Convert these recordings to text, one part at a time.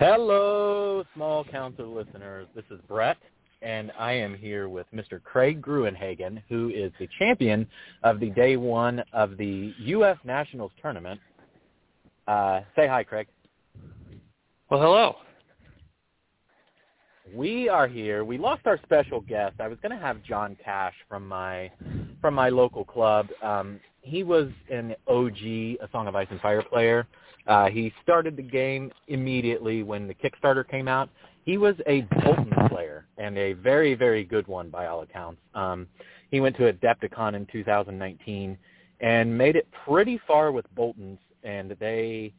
Hello, small council listeners. This is Brett, and I am here with Mr. Craig Gruenhagen, who is the champion of the day one of the U.S. Nationals tournament. Uh, say hi, Craig. Well, hello. We are here. We lost our special guest. I was going to have John Cash from my from my local club. Um, he was an OG, a Song of Ice and Fire player. Uh, he started the game immediately when the Kickstarter came out. He was a Bolton player and a very, very good one by all accounts. Um, he went to Adepticon in 2019 and made it pretty far with Boltons, and they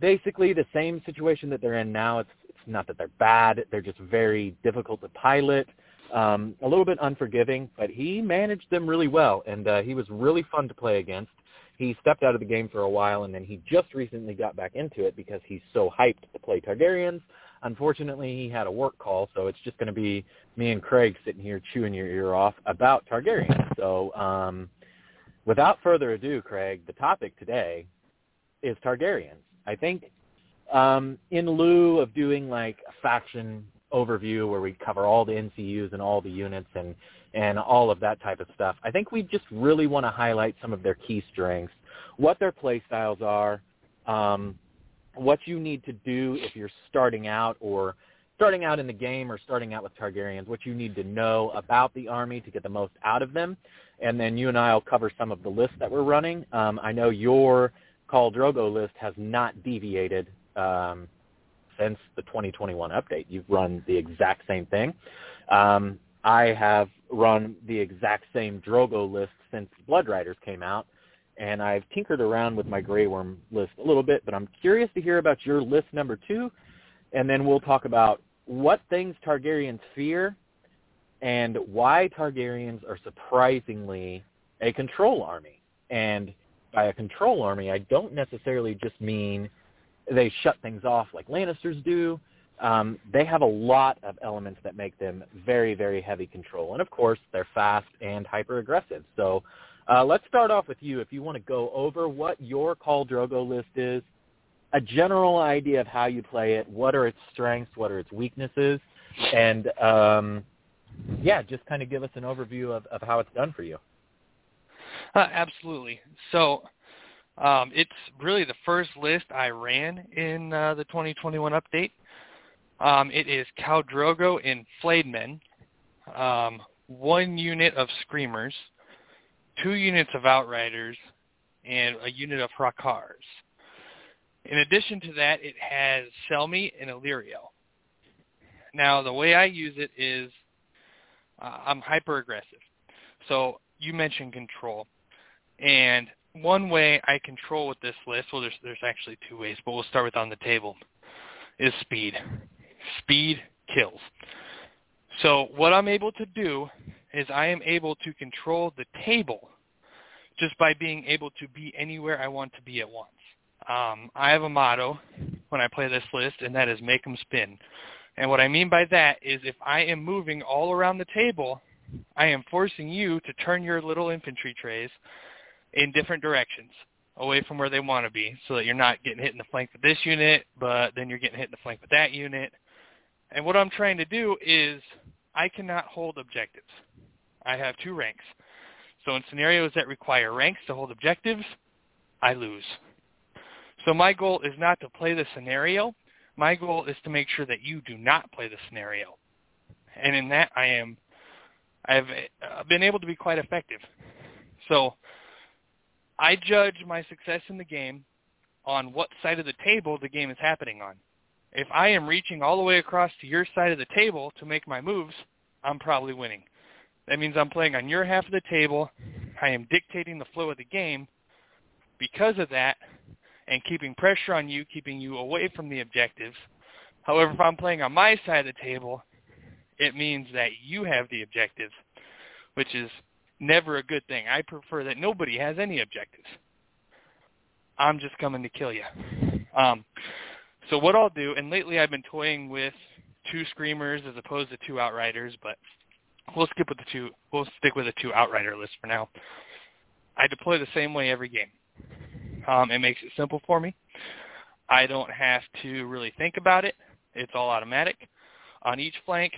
basically the same situation that they're in now. It's it's not that they're bad; they're just very difficult to pilot, um, a little bit unforgiving. But he managed them really well, and uh, he was really fun to play against. He stepped out of the game for a while, and then he just recently got back into it because he's so hyped to play Targaryens. Unfortunately, he had a work call, so it's just going to be me and Craig sitting here chewing your ear off about Targaryens. So, um, without further ado, Craig, the topic today is Targaryens. I think um, in lieu of doing like a faction overview where we cover all the NCUs and all the units and and all of that type of stuff, I think we just really want to highlight some of their key strengths, what their play styles are, um, what you need to do if you're starting out or starting out in the game or starting out with Targaryens, what you need to know about the army to get the most out of them, and then you and I will cover some of the lists that we're running. Um, I know your Khal Drogo list has not deviated um, since the 2021 update. You've run the exact same thing. Um, I have run the exact same Drogo list since Blood Riders came out, and I've tinkered around with my Grey Worm list a little bit, but I'm curious to hear about your list number two, and then we'll talk about what things Targaryens fear and why Targaryens are surprisingly a control army. And by a control army, I don't necessarily just mean they shut things off like Lannisters do. Um, they have a lot of elements that make them very, very heavy control. And of course, they're fast and hyper aggressive. So uh, let's start off with you. If you want to go over what your Khal Drogo list is, a general idea of how you play it, what are its strengths, what are its weaknesses, and um, yeah, just kind of give us an overview of, of how it's done for you. Uh, absolutely. So um, it's really the first list I ran in uh, the 2021 update. Um, it is Khal Drogo in um, one unit of Screamers, two units of Outriders, and a unit of Hrakkars. In addition to that, it has Selmy and Illyrio. Now, the way I use it is uh, I'm hyper aggressive. So you mentioned control. And one way I control with this list, well, there's there's actually two ways, but we'll start with on the table, is speed. Speed kills. So what I'm able to do is I am able to control the table just by being able to be anywhere I want to be at once. Um, I have a motto when I play this list, and that is make them spin. And what I mean by that is if I am moving all around the table, I am forcing you to turn your little infantry trays in different directions away from where they want to be so that you're not getting hit in the flank with this unit, but then you're getting hit in the flank with that unit. And what I'm trying to do is I cannot hold objectives. I have two ranks. So in scenarios that require ranks to hold objectives, I lose. So my goal is not to play the scenario. My goal is to make sure that you do not play the scenario. And in that I am I've been able to be quite effective. So I judge my success in the game on what side of the table the game is happening on. If I am reaching all the way across to your side of the table to make my moves, I'm probably winning. That means I'm playing on your half of the table. I am dictating the flow of the game. Because of that, and keeping pressure on you, keeping you away from the objectives. However, if I'm playing on my side of the table, it means that you have the objectives, which is never a good thing. I prefer that nobody has any objectives. I'm just coming to kill you. Um, so what I'll do, and lately I've been toying with two screamers as opposed to two outriders, but we'll skip with the two. We'll stick with the two outrider list for now. I deploy the same way every game. Um, it makes it simple for me. I don't have to really think about it. It's all automatic. On each flank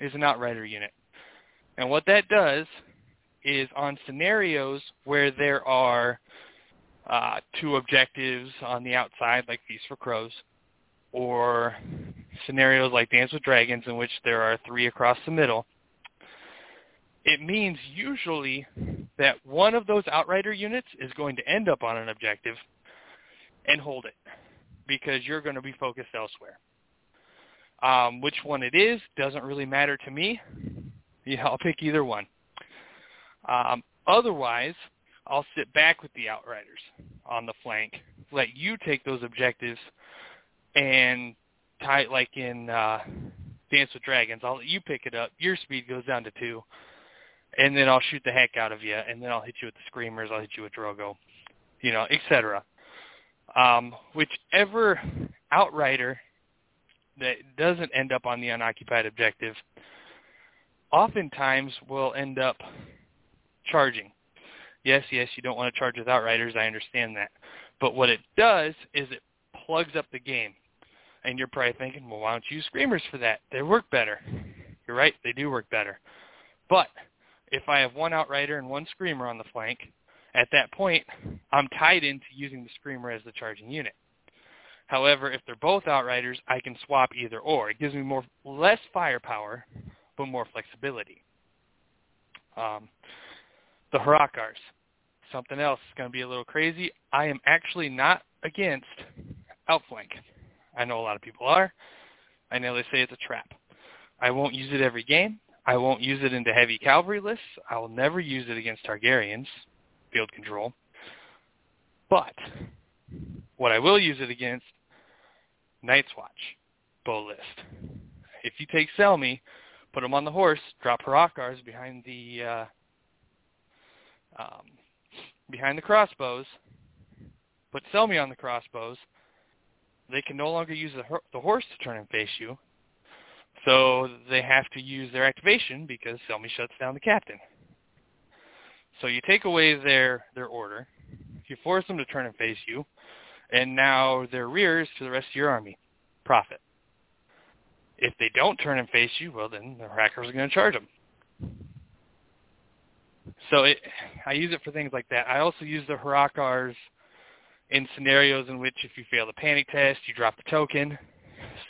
is an outrider unit. And what that does is on scenarios where there are uh, two objectives on the outside, like Feast for Crows, or scenarios like Dance with Dragons in which there are three across the middle, it means usually that one of those outrider units is going to end up on an objective and hold it because you're going to be focused elsewhere. Um, which one it is doesn't really matter to me. Yeah, I'll pick either one. Um, otherwise, I'll sit back with the outriders on the flank, let you take those objectives, and tie it like in uh, Dance with Dragons. I'll let you pick it up. Your speed goes down to two, and then I'll shoot the heck out of you, and then I'll hit you with the screamers. I'll hit you with Drogo, you know, etc. Um, whichever outrider that doesn't end up on the unoccupied objective, oftentimes will end up charging. Yes, yes, you don't want to charge with outriders. I understand that. But what it does is it plugs up the game. And you're probably thinking, well, why don't you use screamers for that? They work better. You're right, they do work better. But if I have one outrider and one screamer on the flank, at that point, I'm tied into using the screamer as the charging unit. However, if they're both outriders, I can swap either or. It gives me more less firepower, but more flexibility. Um, the Hrakkars, something else is going to be a little crazy. I am actually not against outflank. I know a lot of people are. I know they say it's a trap. I won't use it every game. I won't use it into heavy cavalry lists. I will never use it against Targaryens, field control. But what I will use it against, Night's Watch, bow list. If you take Selmy, put him on the horse, drop Hrakkars behind the uh, um, behind the crossbows, put Selmy on the crossbows, they can no longer use the, the horse to turn and face you. So they have to use their activation because Selmy shuts down the captain. So you take away their, their order, you force them to turn and face you, and now their rears to the rest of your army. Profit. If they don't turn and face you, well then the Hrakkars are going to charge them. So it, I use it for things like that. I also use the Hrakkars in scenarios in which if you fail the panic test, you drop the token.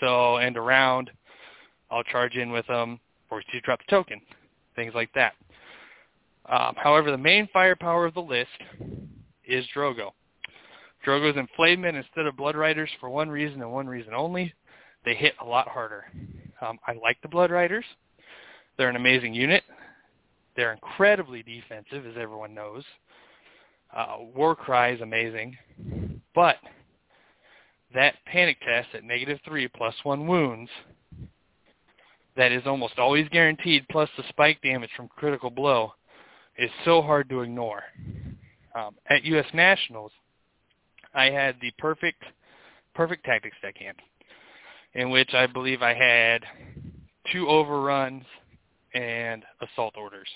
So end around, I'll charge in with them, force you to drop the token, things like that. Um, however, the main firepower of the list is Drogo. Drogo's enflamed instead of Blood Riders for one reason and one reason only. They hit a lot harder. Um, I like the Blood Riders. They're an amazing unit. They're incredibly defensive, as everyone knows. Uh, Warcry is amazing, but that panic test at negative three plus one wounds that is almost always guaranteed, plus the spike damage from critical blow, is so hard to ignore. Um, at U.S. Nationals, I had the perfect perfect tactics deckhand, in which I believe I had two overruns and assault orders.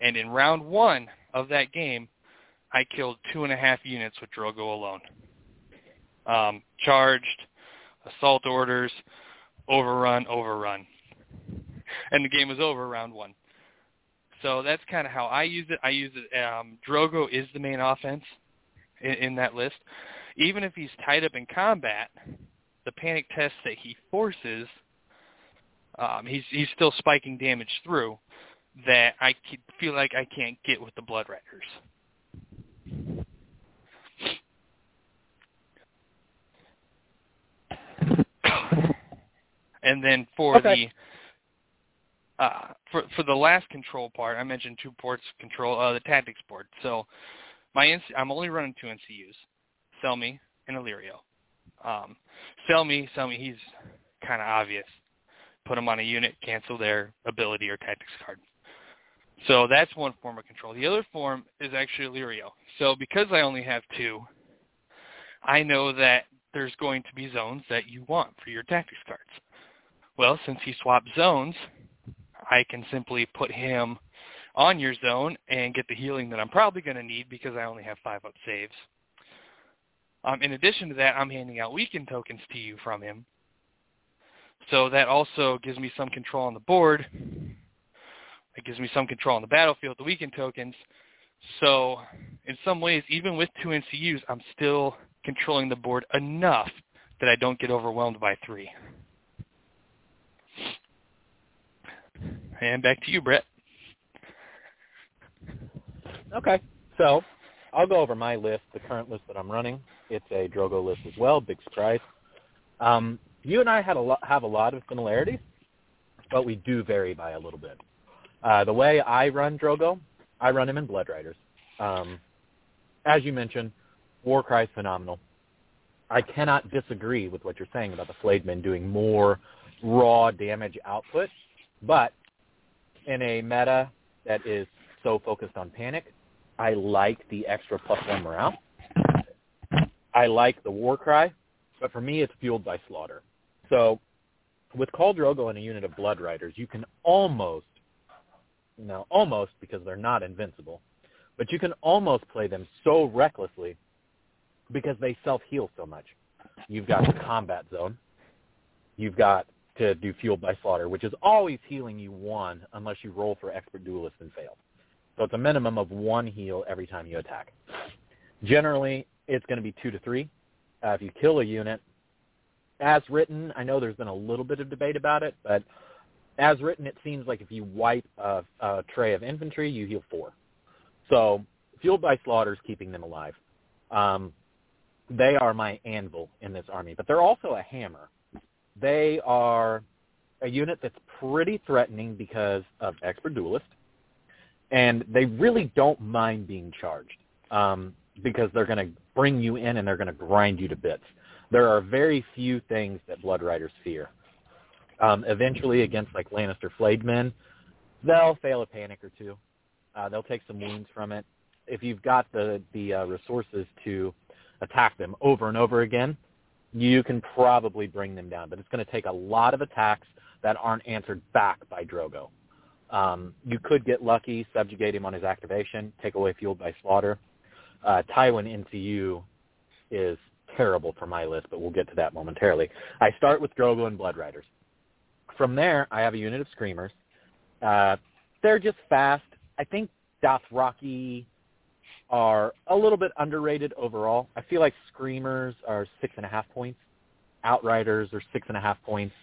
And in round one of that game, I killed two and a half units with Drogo alone. Um, charged, assault orders, overrun, overrun. And the game was over round one. So that's kind of how I use it. I use it. Um, Drogo is the main offense in, in that list. Even if he's tied up in combat, the panic test that he forces, um, he's he's still spiking damage through that I feel like I can't get with the Blood Riders. and then for okay. the uh, for for the last control part, I mentioned two ports control uh, the tactics board. So my NC, I'm only running two NCUs, Selmy and Illyrio. Um, Selmy, Selmy, he's kind of obvious. Put them on a unit, cancel their ability or tactics card. So that's one form of control. The other form is actually Illyrio. So because I only have two, I know that there's going to be zones that you want for your tactics cards. Well, since he swapped zones, I can simply put him on your zone and get the healing that I'm probably going to need because I only have five up saves. Um, in addition to that, I'm handing out weaken tokens to you from him. So that also gives me some control on the board. It gives me some control on the battlefield, the weaken tokens. So in some ways, even with two NCUs, I'm still controlling the board enough that I don't get overwhelmed by three. And back to you, Brett. Okay. So I'll go over my list, the current list that I'm running. It's a Drogo list as well, big surprise. Um, you and I had a lot, have a lot of similarities, but we do vary by a little bit. Uh, the way I run Drogo, I run him in Blood Riders. Um, as you mentioned, Warcry is phenomenal. I cannot disagree with what you're saying about the Flayedmen doing more raw damage output, but in a meta that is so focused on panic, I like the extra plus one morale. I like the war cry, but for me it's fueled by slaughter. So with Khal Drogo and a unit of Blood Riders, you can almost, now almost because they're not invincible, but you can almost play them so recklessly because they self-heal so much. You've got the combat zone. You've got to do fueled by slaughter, which is always healing you one unless you roll for expert duelist and fail. So it's a minimum of one heal every time you attack. Generally, it's going to be two to three. Uh, if you kill a unit, as written, I know there's been a little bit of debate about it, but as written, it seems like if you wipe a, a tray of infantry, you heal four. So fueled by slaughter is keeping them alive. Um, they are my anvil in this army, but they're also a hammer. They are a unit that's pretty threatening because of expert duelist, and they really don't mind being charged um, because they're going to bring you in and they're going to grind you to bits. There are very few things that Blood Riders fear. Um, eventually, against like Lannister flayed men, they'll fail a panic or two. Uh, they'll take some wounds from it. If you've got the the uh, resources to attack them over and over again, you can probably bring them down. But it's going to take a lot of attacks that aren't answered back by Drogo. Um, you could get lucky, subjugate him on his activation, take away fueled by slaughter. Uh, Tywin NCU is terrible for my list, but we'll get to that momentarily. I start with Drogo and Blood Riders. From there, I have a unit of Screamers. Uh, they're just fast. I think Dothraki are a little bit underrated overall. I feel like Screamers are six and a half points. Outriders are six and a half points.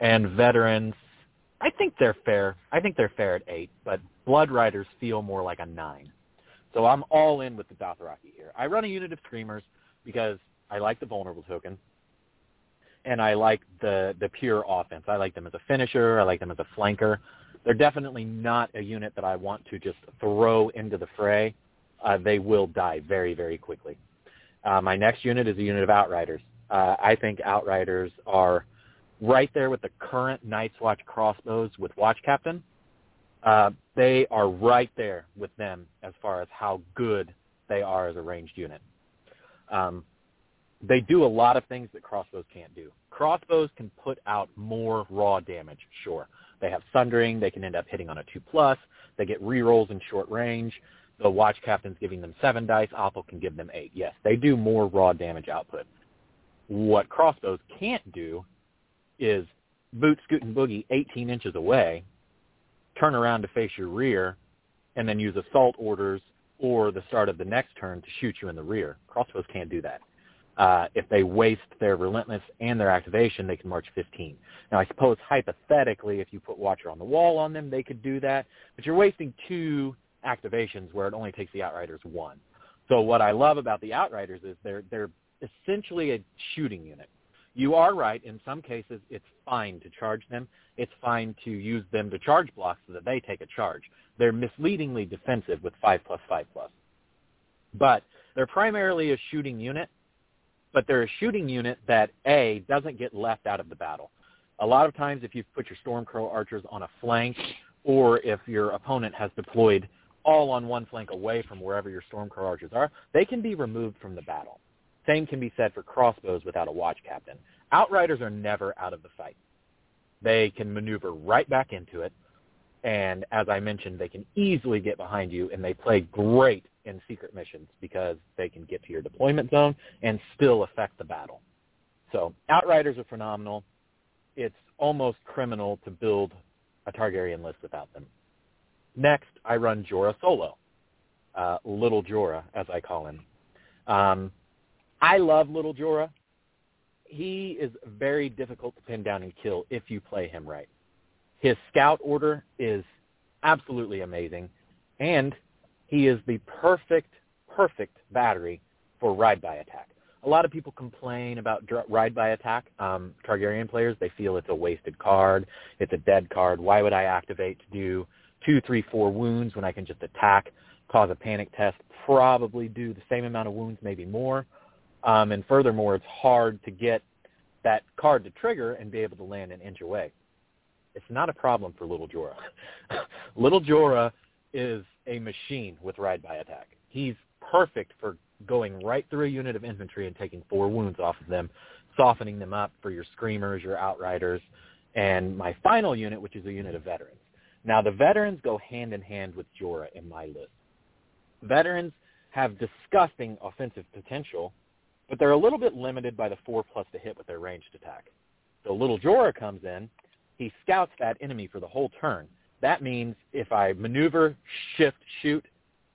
And Veterans, I think they're fair. I think they're fair at eight, but Blood Riders feel more like a nine. So I'm all in with the Dothraki here. I run a unit of Screamers because I like the vulnerable token, and I like the the pure offense. I like them as a finisher. I like them as a flanker. They're definitely not a unit that I want to just throw into the fray. Uh, they will die very, very quickly. Uh, my next unit is a unit of Outriders. Uh, I think Outriders are right there with the current Night's Watch crossbows with Watch Captain. Uh, they are right there with them as far as how good they are as a ranged unit. Um, they do a lot of things that crossbows can't do. Crossbows can put out more raw damage, sure. They have sundering. They can end up hitting on a 2 plus. They get rerolls in short range. The watch captain's giving them 7 dice. Oppo can give them 8. Yes, they do more raw damage output. What crossbows can't do is boot, scoot, and boogie 18 inches away, turn around to face your rear, and then use assault orders or the start of the next turn to shoot you in the rear. Crossbows can't do that. Uh, if they waste their relentless and their activation, they can march 15. Now, I suppose hypothetically, if you put Watcher on the wall on them, they could do that, but you're wasting two activations where it only takes the Outriders one. So what I love about the Outriders is they're they're essentially a shooting unit. You are right. In some cases, it's fine to charge them. It's fine to use them to charge blocks so that they take a charge. They're misleadingly defensive with 5 plus 5 plus. But they're primarily a shooting unit, but they're a shooting unit that A doesn't get left out of the battle. A lot of times if you put your Stormcrow archers on a flank or if your opponent has deployed all on one flank away from wherever your Stormcrow archers are, they can be removed from the battle. Same can be said for crossbows without a watch captain. Outriders are never out of the fight. They can maneuver right back into it. And as I mentioned, they can easily get behind you, and they play great in secret missions because they can get to your deployment zone and still affect the battle. So Outriders are phenomenal. It's almost criminal to build a Targaryen list without them. Next, I run Jorah solo, uh, Little Jorah, as I call him. Um, I love Little Jorah. He is very difficult to pin down and kill if you play him right. His scout order is absolutely amazing, and he is the perfect, perfect battery for ride by attack. A lot of people complain about ride by attack. Um, Targaryen players, they feel it's a wasted card. It's a dead card. Why would I activate to do two, three, four wounds when I can just attack, cause a panic test, probably do the same amount of wounds, maybe more. Um, and furthermore, it's hard to get that card to trigger and be able to land an inch away. It's not a problem for Little Jorah. Little Jorah is a machine with ride by attack. He's perfect for going right through a unit of infantry and taking four wounds off of them, softening them up for your screamers, your outriders, and my final unit, which is a unit of veterans. Now, the veterans go hand in hand with Jorah in my list. Veterans have disgusting offensive potential, but they're a little bit limited by the four plus to hit with their ranged attack. So little Jorah comes in, he scouts that enemy for the whole turn. That means if I maneuver, shift, shoot,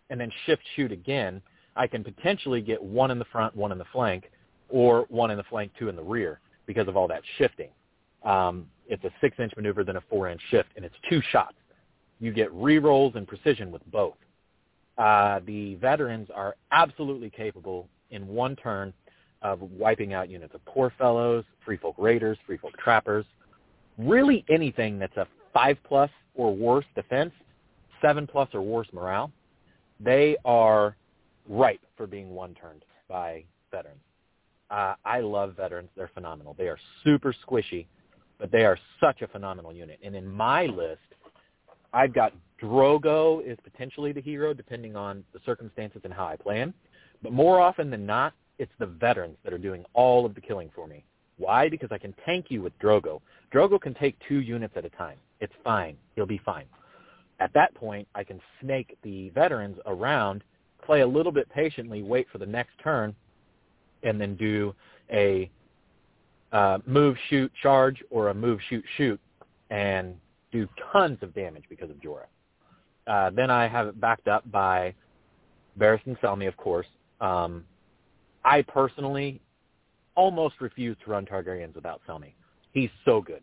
and then shift, shoot again, I can potentially get one in the front, one in the flank, or one in the flank, two in the rear because of all that shifting. Um, it's a six-inch maneuver, then a four-inch shift, and it's two shots. You get re-rolls and precision with both. Uh, the veterans are absolutely capable in one turn of wiping out units of poor fellows, free folk raiders, free folk trappers, really anything that's a five plus or worse defense, seven plus or worse morale. They are ripe for being one turned by veterans. Uh, I love veterans. They're phenomenal. They are super squishy, but they are such a phenomenal unit. And in my list, I've got Drogo is potentially the hero depending on the circumstances and how I play him. But more often than not, it's the veterans that are doing all of the killing for me. Why? Because I can tank you with Drogo. Drogo can take two units at a time. It's fine. He'll be fine. At that point, I can snake the veterans around, play a little bit patiently, wait for the next turn, and then do a uh, move, shoot, charge, or a move, shoot, shoot, and do tons of damage because of Jorah. Uh, then I have it backed up by Barristan Selmy, of course. Um, I personally almost refuse to run Targaryens without Selmy. He's so good.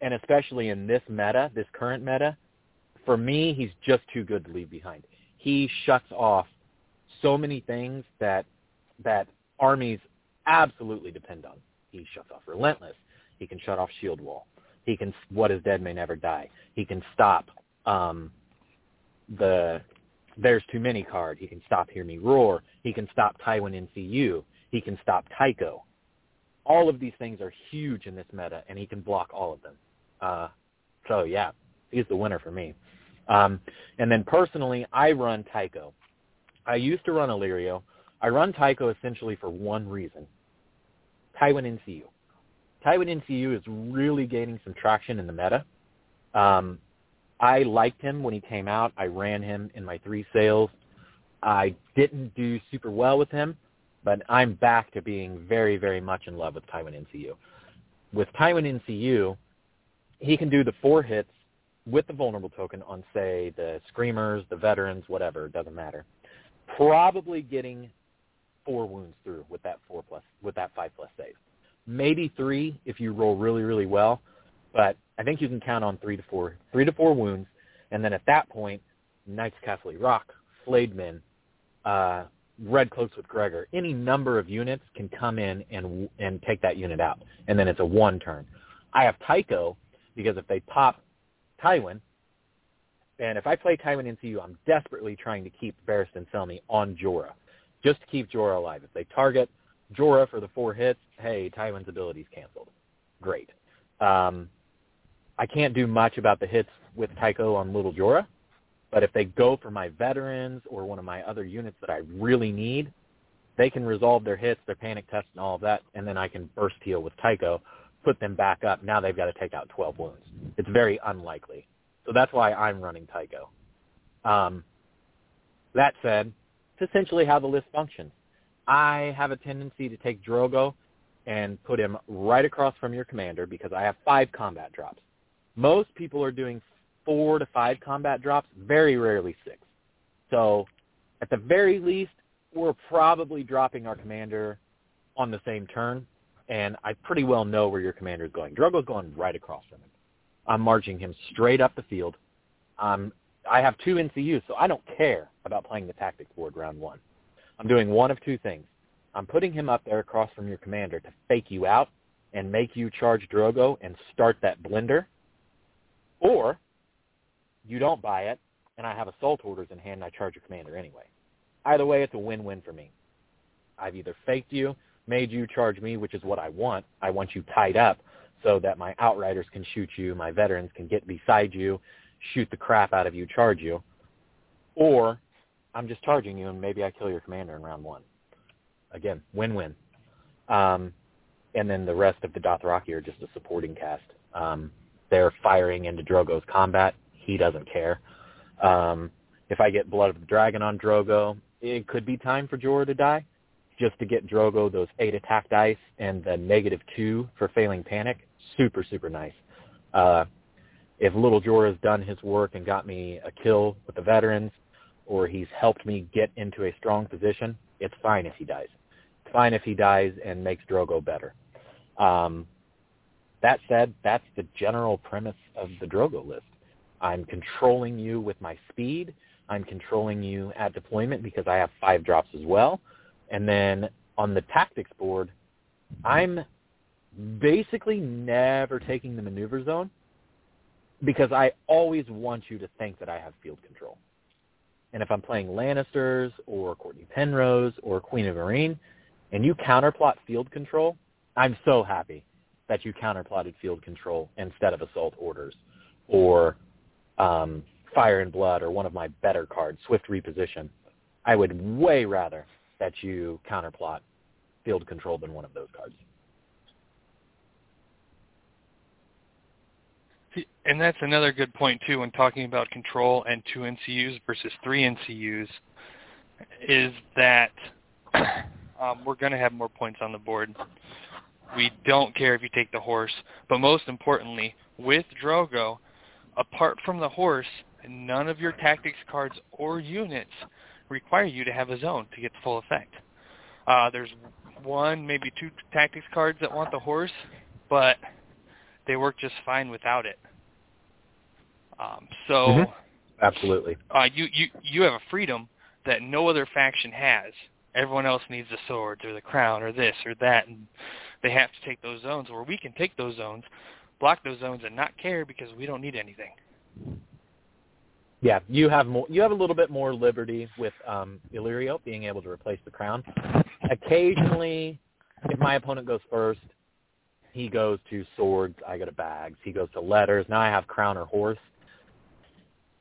And especially in this meta, this current meta, for me, he's just too good to leave behind. He shuts off so many things that that armies absolutely depend on. He shuts off Relentless. He can shut off Shield Wall. He can what is dead may never die. He can stop um, the there's too many card. He can stop Hear Me Roar. He can stop Tywin NCU. He can stop Tycho. All of these things are huge in this meta, and he can block all of them. Uh, so yeah, he's the winner for me. Um, and then personally, I run Tycho. I used to run Illyrio. I run Tycho essentially for one reason. Tywin NCU. Tywin NCU is really gaining some traction in the meta. Um, I liked him when he came out. I ran him in my three sales. I didn't do super well with him, but I'm back to being very, very much in love with Tywin NCU. With Tywin NCU, he can do the four hits with the vulnerable token on, say, the Screamers, the Veterans, whatever, it doesn't matter. Probably getting four wounds through with that four plus, with that five plus save maybe three if you roll really, really well. But I think you can count on three to four, three to four wounds, and then at that point, Knights Casterly Rock, Flayed Men, uh, Red Cloaks with Gregor, any number of units can come in and and take that unit out, and then it's a one turn. I have Tycho because if they pop Tywin, and if I play Tywin NCU, I'm desperately trying to keep Barristan Selmy on Jorah, just to keep Jorah alive. If they target Jorah for the four hits, hey, Tywin's ability's canceled. Great. Um, I can't do much about the hits with Tycho on Little Jorah, but if they go for my veterans or one of my other units that I really need, they can resolve their hits, their panic test, and all of that, and then I can burst heal with Tycho, put them back up. Now they've got to take out 12 wounds. It's very unlikely. So that's why I'm running Tycho. Um, that said, it's essentially how the list functions. I have a tendency to take Drogo and put him right across from your commander because I have five combat drops. Most people are doing four to five combat drops, very rarely six. So at the very least, we're probably dropping our commander on the same turn, and I pretty well know where your commander is going. Drogo's going right across from him. I'm marching him straight up the field. Um, I have two NCUs, so I don't care about playing the tactics board round one. I'm doing one of two things. I'm putting him up there across from your commander to fake you out and make you charge Drogo and start that blender. Or you don't buy it, and I have assault orders in hand and I charge your commander anyway. Either way, it's a win-win for me. I've either faked you, made you charge me, which is what I want. I want you tied up so that my outriders can shoot you, my veterans can get beside you, shoot the crap out of you, charge you. Or I'm just charging you and maybe I kill your commander in round one. Again, win-win. Um, and then the rest of the Dothraki are just a supporting cast. Um, they're firing into Drogo's combat. He doesn't care. Um, if I get Blood of the Dragon on Drogo, it could be time for Jorah to die, just to get Drogo those eight attack dice and the negative two for failing panic. Super, super nice. Uh, if Little Jorah has done his work and got me a kill with the veterans, or he's helped me get into a strong position, it's fine if he dies. It's fine if he dies and makes Drogo better. Um, that said, that's the general premise of the Drogo list. I'm controlling you with my speed. I'm controlling you at deployment because I have five drops as well. And then on the tactics board, I'm basically never taking the maneuver zone because I always want you to think that I have field control. And if I'm playing Lannisters or Cortnay Penrose or Queen of Meereen and you counterplot field control, I'm so happy that you counterplotted field control instead of assault orders or um, Fire and Blood or one of my better cards, Swift Reposition. I would way rather that you counterplot field control than one of those cards. And that's another good point too when talking about control and two NCUs versus three NCUs is that um, we're going to have more points on the board. We don't care if you take the horse, but most importantly, with Drogo, apart from the horse, none of your tactics cards or units require you to have a zone to get the full effect. Uh, there's one, maybe two tactics cards that want the horse, but they work just fine without it. Um, so, mm-hmm. absolutely, uh, you you you have a freedom that no other faction has. Everyone else needs the swords or the crown or this or that, and they have to take those zones. Where we can take those zones, block those zones, and not care because we don't need anything. Yeah, you have more. You have a little bit more liberty with um, Illyrio being able to replace the crown. Occasionally, if my opponent goes first, he goes to swords. I go to bags. He goes to letters. Now I have crown or horse.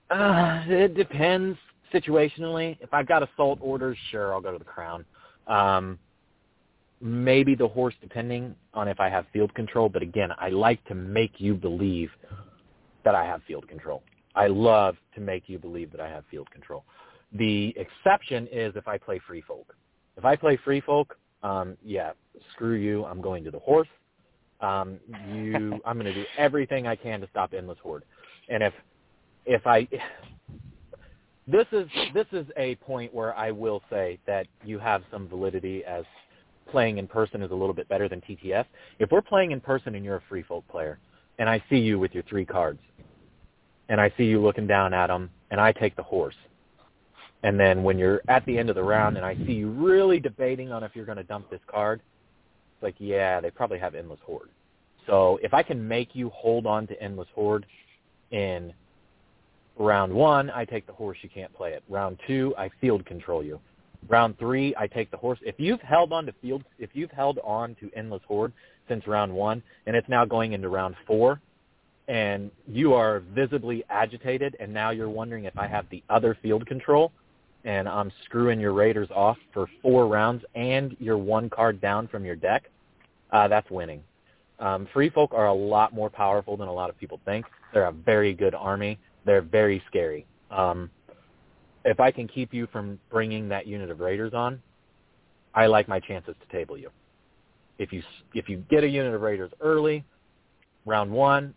Uh, it depends situationally. If I've got assault orders, sure, I'll go to the crown. Um, maybe the horse, depending on if I have field control. But again, I like to make you believe that I have field control. I love to make you believe that I have field control. The exception is if I play free folk. If I play free folk, um, yeah, screw you. I'm going to the horse. Um, you, I'm going to do everything I can to stop endless horde. And if if I this is this is a point where I will say that you have some validity as playing in person is a little bit better than TTS. If we're playing in person and you're a free folk player, and I see you with your three cards, and I see you looking down at them, and I take the horse. And then when you're at the end of the round and I see you really debating on if you're going to dump this card, it's like, yeah, they probably have Endless Horde. So if I can make you hold on to Endless Horde in round one, I take the horse, you can't play it. Round two, I field control you. Round three, I take the horse. If you've held on to field, if you've held on to Endless Horde since round one, and it's now going into round four, and you are visibly agitated, and now you're wondering if I have the other field control, and I'm screwing your Raiders off for four rounds, and you're one card down from your deck, uh, that's winning. Um, free folk are a lot more powerful than a lot of people think. They're a very good army. They're very scary. Um, if I can keep you from bringing that unit of raiders on, I like my chances to table you. If you if you get a unit of raiders early, round one,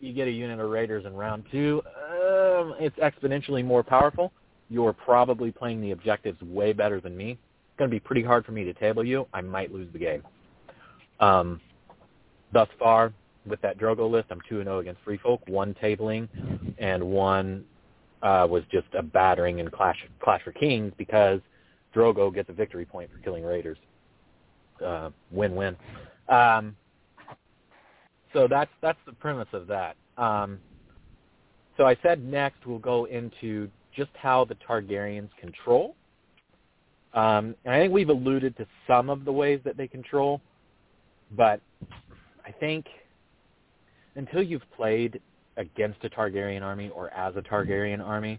you get a unit of raiders in round two, um, it's exponentially more powerful. You're probably playing the objectives way better than me. It's going to be pretty hard for me to table you. I might lose the game. Um, thus far, with that Drogo list, I'm 2-0 against Free Folk, one tabling, and one uh, was just a battering in Clash, Clash for Kings because Drogo gets a victory point for killing Raiders. Uh, win-win. Um, so that's that's the premise of that. Um, so I said next we'll go into just how the Targaryens control. Um, and I think we've alluded to some of the ways that they control, but I think until you've played against a Targaryen army or as a Targaryen army,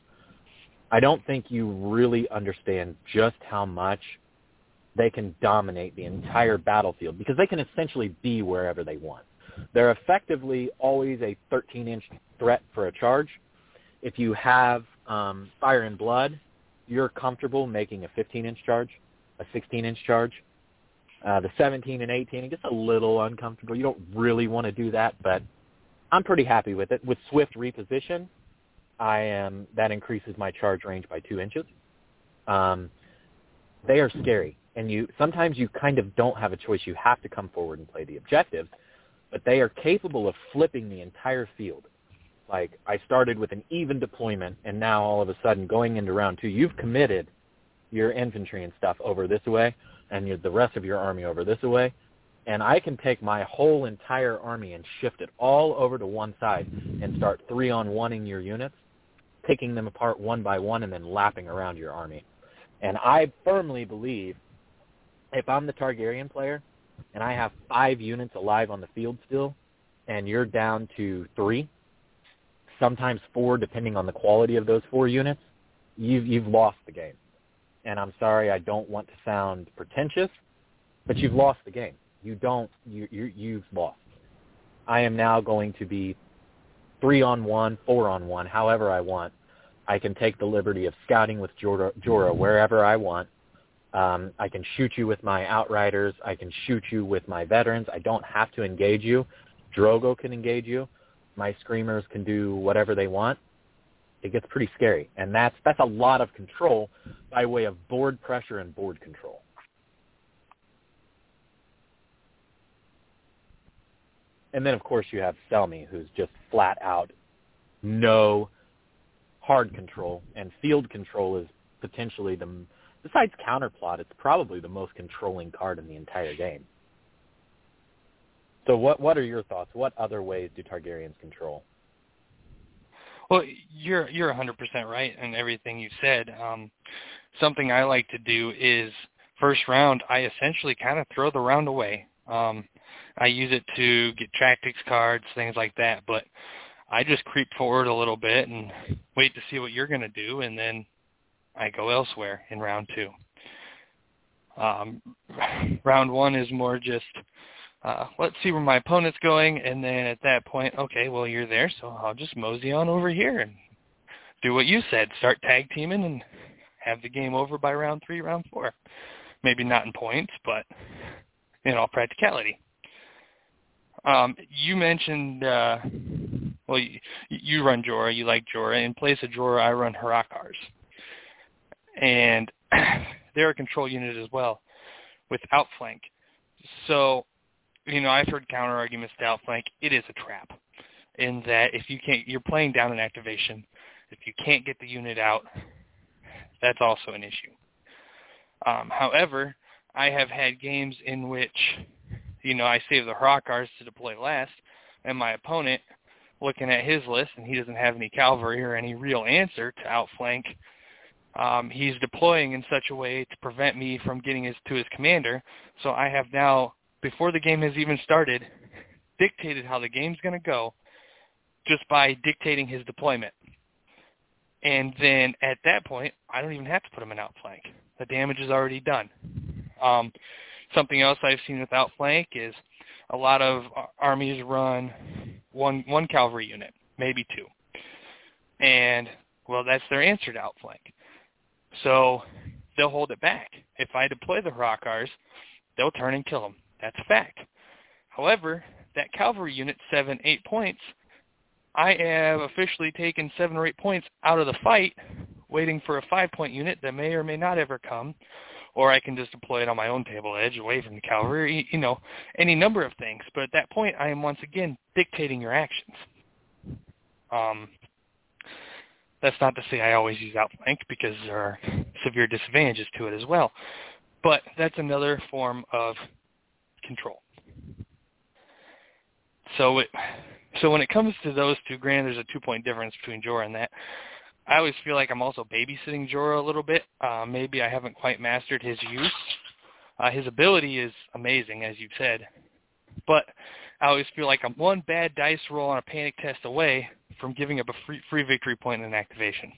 I don't think you really understand just how much they can dominate the entire battlefield because they can essentially be wherever they want. They're effectively always a 13-inch threat for a charge. If you have um, Fire and Blood, you're comfortable making a 15-inch charge, a 16-inch charge. Uh, the 17 and 18, it gets a little uncomfortable. You don't really want to do that, but I'm pretty happy with it. With Swift Reposition, I am that increases my charge range by two inches. Um, they are scary, and you sometimes you kind of don't have a choice. You have to come forward and play the objectives, but they are capable of flipping the entire field. Like I started with an even deployment, and now all of a sudden going into round two, you've committed your infantry and stuff over this way, and the rest of your army over this way, and I can take my whole entire army and shift it all over to one side and start three on oneing your units, picking them apart one by one and then lapping around your army. And I firmly believe if I'm the Targaryen player and I have five units alive on the field still and you're down to three, sometimes four depending on the quality of those four units, you've, you've lost the game. And I'm sorry, I don't want to sound pretentious, but you've lost the game you don't you, you you've lost. I am now going to be three on one, four on one, however I want. I can take the liberty of scouting with Jorah, Jorah wherever I want. Um, I can shoot you with my outriders. I can shoot you with my veterans. I don't have to engage you. Drogo can engage you. My screamers can do whatever they want. It gets pretty scary, and that's that's a lot of control by way of board pressure and board control. And then of course you have Selmy, who's just flat out no hard control, and field control is potentially the besides counterplot, it's probably the most controlling card in the entire game. So what what are your thoughts? What other ways do Targaryens control? Well, you're you're 100% right in everything you said. Um, something I like to do is first round, I essentially kind of throw the round away. Um, I use it to get tactics cards, things like that. But I just creep forward a little bit and wait to see what you're going to do, and then I go elsewhere in round two. Um, round one is more just uh, let's see where my opponent's going, and then at that point, okay, well you're there, so I'll just mosey on over here and do what you said, start tag teaming and have the game over by round three, round four. Maybe not in points, but in all practicality. Um, you mentioned, uh, well, you, you run Jorah. You like Jorah. In place of Jorah, I run Hrakkars. And they're a control unit as well with outflank. So, you know, I've heard counter arguments to outflank. It is a trap in that if you can't, you're playing down an activation. If you can't get the unit out, that's also an issue. Um, however, I have had games in which you know, I save the Hrakkars to deploy last, and my opponent, looking at his list, and he doesn't have any cavalry or any real answer to outflank, um, he's deploying in such a way to prevent me from getting his, to his commander. So I have now, before the game has even started, dictated how the game's going to go just by dictating his deployment. And then at that point, I don't even have to put him in outflank. The damage is already done. Um, Something else I've seen with outflank is a lot of armies run one one cavalry unit, maybe two. And well, that's their answer to outflank. So they'll hold it back. If I deploy the Hrakkars, they'll turn and kill them. That's a fact. However, that cavalry unit, seven, eight points, I have officially taken seven or eight points out of the fight, waiting for a five-point unit that may or may not ever come, or I can just deploy it on my own table edge away from the cavalry, you know, any number of things. But at that point, I am once again dictating your actions. Um, that's not to say I always use outflank because there are severe disadvantages to it as well. But that's another form of control. So it, so when it comes to those two, granted there's a two-point difference between Jorah and that. I always feel like I'm also babysitting Jorah a little bit. Uh, maybe I haven't quite mastered his use. Uh, his ability is amazing, as you've said, but I always feel like I'm one bad dice roll on a panic test away from giving up a free, free victory point in an activation.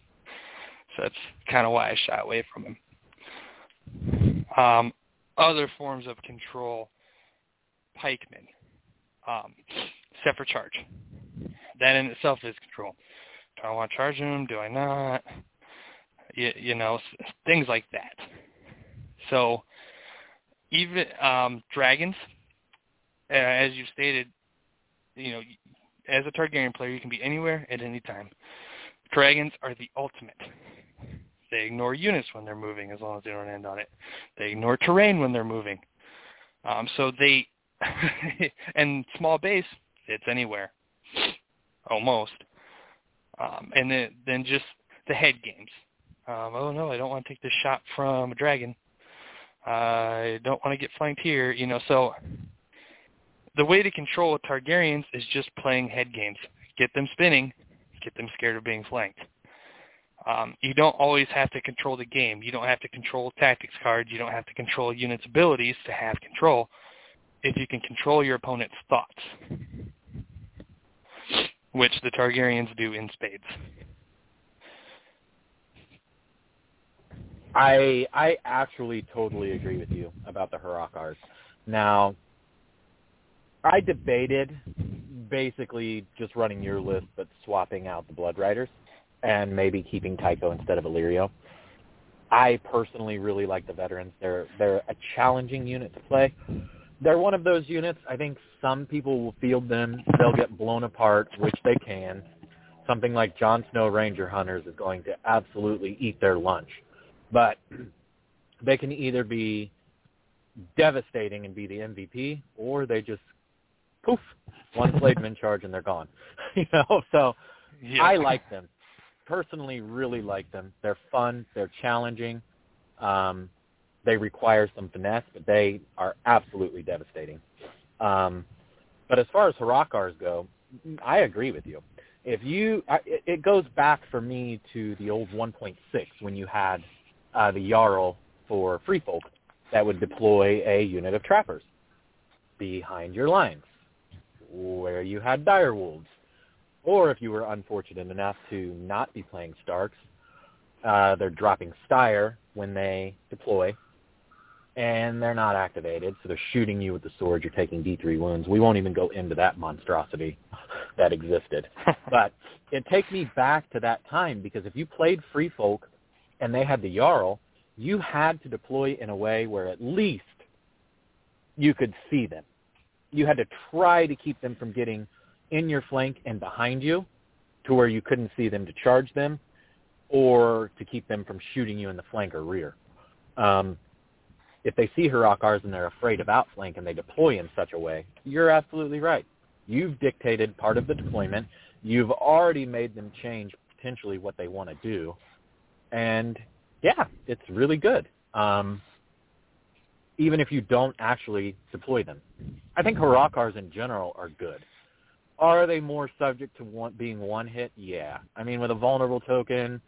So that's kind of why I shy away from him. Um, other forms of control, pikemen, um, for charge. That in itself is control. Do I want to charge him? Do I not? You, you know, things like that. So even um, dragons, as you stated, you know, as a Targaryen player, you can be anywhere at any time. Dragons are the ultimate. They ignore units when they're moving as long as they don't end on it. They ignore terrain when they're moving. Um, so they, and small base fits anywhere, almost. Um, and then, then just the head games. Um, oh no, I don't want to take this shot from a dragon. I don't want to get flanked here. You know, so the way to control Targaryens is just playing head games. Get them spinning, get them scared of being flanked. Um, you don't always have to control the game. You don't have to control tactics cards. You don't have to control units' abilities to have control. If you can control your opponent's thoughts, which the Targaryens do in spades. I I actually totally agree with you about the Hrakkars. Now, I debated basically just running your list but swapping out the Blood Riders and maybe keeping Tycho instead of Illyrio. I personally really like the veterans. They're they're a challenging unit to play. They're one of those units. I think some people will field them. They'll get blown apart, which they can. Something like Jon Snow Ranger Hunters is going to absolutely eat their lunch. But they can either be devastating and be the MVP, or they just poof, one Flayed Man in charge and they're gone. you know, so yeah. I like them. Personally, really like them. They're fun. They're challenging. Um, they require some finesse, but they are absolutely devastating. Um, but as far as Hrakkars go, I agree with you. If you, it goes back for me to the old 1.6 when you had uh, the Jarl for Free Folk that would deploy a unit of trappers behind your lines where you had dire wolves. Or if you were unfortunate enough to not be playing Starks, uh, they're dropping Styr when they deploy, and they're not activated, so they're shooting you with the sword. You're taking D3 wounds. We won't even go into that monstrosity that existed. but it takes me back to that time because if you played Free Folk and they had the Jarl, you had to deploy in a way where at least you could see them you had to try to keep them from getting in your flank and behind you to where you couldn't see them to charge them or to keep them from shooting you in the flank or rear. Um, if they see Hrakkars and they're afraid of outflank and they deploy in such a way, you're absolutely right. You've dictated part of the deployment. You've already made them change potentially what they want to do. And yeah, it's really good. Um, even if you don't actually deploy them. I think Hrakkars in general are good. Are they more subject to one, being one hit? Yeah. I mean, with a vulnerable token,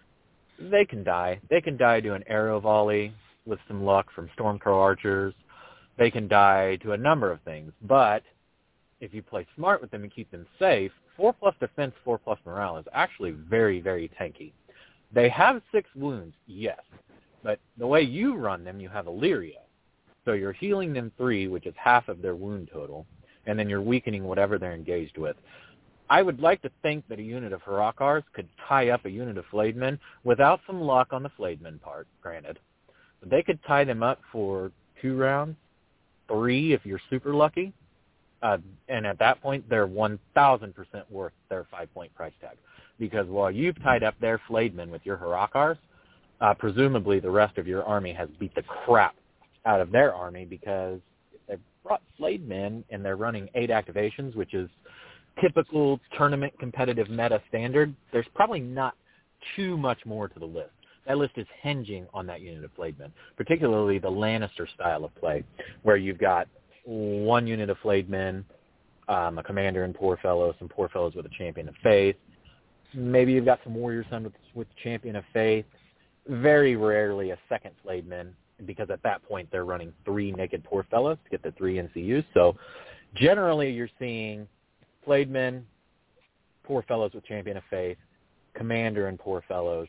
they can die. They can die to an arrow volley with some luck from Stormcrow archers. They can die to a number of things. But if you play smart with them and keep them safe, 4 plus defense, 4 plus morale is actually very, very tanky. They have 6 wounds, yes. But the way you run them, you have Illyrio so you're healing them three, which is half of their wound total, and then you're weakening whatever they're engaged with. I would like to think that a unit of Hrakkars could tie up a unit of Flayed Men without some luck on the Flayed Men part, granted. They could tie them up for two rounds, three if you're super lucky. Uh, and at that point, they're 1,000% worth their five-point price tag. Because while you've tied up their Flayed Men with your Hrakkars, uh, presumably the rest of your army has beat the crap out of their army because they've brought Flayed Men and they're running eight activations, which is typical tournament competitive meta standard. There's probably not too much more to the list. That list is hinging on that unit of flayed men, particularly the Lannister style of play, where you've got one unit of Flayed Men, um, a commander and poor fellows, some poor fellows with a champion of faith. Maybe you've got some warrior son with, with champion of faith. Very rarely a second Flayed Man, because at that point they're running three naked poor fellows to get the three NCUs. So generally you're seeing flayed men, poor fellows with champion of faith, commander and poor fellows,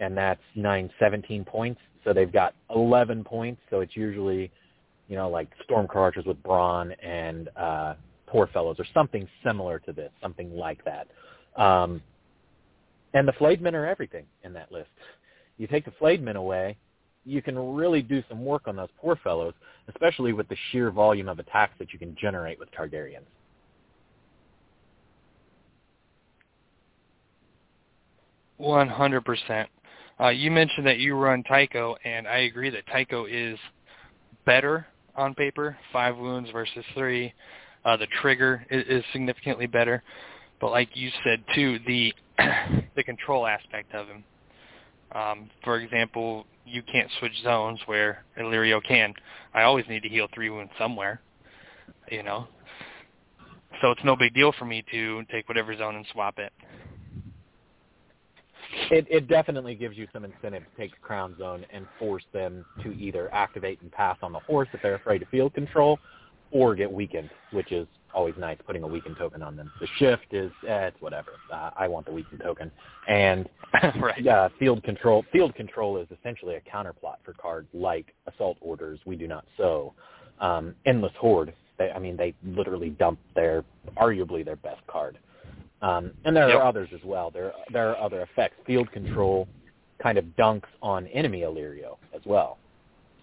and that's nine seventeen points. So they've got 11 points. So it's usually, you know, like Stormcrow Archers with Brawn and uh, Poor Fellows or something similar to this, something like that. Um, and the Flayed Men are everything in that list. You take the Flayed Men away, you can really do some work on those Poor Fellows, especially with the sheer volume of attacks that you can generate with Targaryens. One hundred percent. Uh, you mentioned that you run Tycho, and I agree that Tycho is better on paper, five wounds versus three. Uh, the trigger is, is significantly better, but like you said too, the the control aspect of him. Um, for example, you can't switch zones where Illyrio can. I always need to heal three wounds somewhere, you know. So it's no big deal for me to take whatever zone and swap it it, it definitely gives you some incentive to take crown zone and force them to either activate and pass on the horse if they're afraid of field control, or get weakened, which is always nice putting a weakened token on them. The shift is eh, it's whatever. Uh, I want the weakened token, and right. uh, field control. Field control is essentially a counterplot for cards like assault orders. We do not sow. Um, endless horde. They, I mean, they literally dump their arguably their best card. Um, and there yep. are others as well. There there are other effects. Field control kind of dunks on enemy Illyrio as well.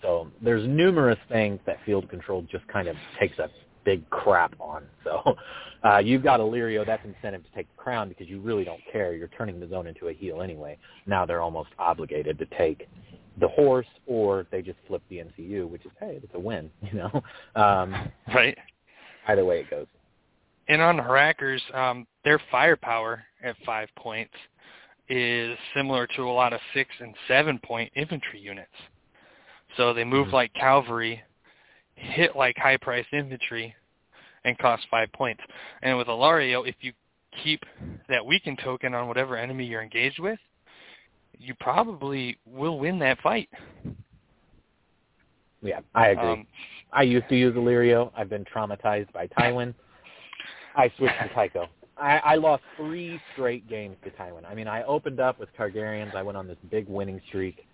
So there's numerous things that field control just kind of takes a big crap on. So uh, you've got Illyrio, that's incentive to take the crown because you really don't care. You're turning the zone into a heal anyway. Now they're almost obligated to take the horse or they just flip the NCU, which is, hey, it's a win, you know. Um, right. Either way it goes. And on Hrakkars, um, their firepower at five points is similar to a lot of six and seven point infantry units. So they move mm-hmm. like cavalry, hit like high priced infantry, and cost five points. And with Illyrio, if you keep that weakened token on whatever enemy you're engaged with, you probably will win that fight. Yeah, I agree. Um, I used to use Illyrio. I've been traumatized by Tywin. I switched to Tycho. I, I lost three straight games to Tywin. I mean, I opened up with Targaryens. I went on this big winning streak.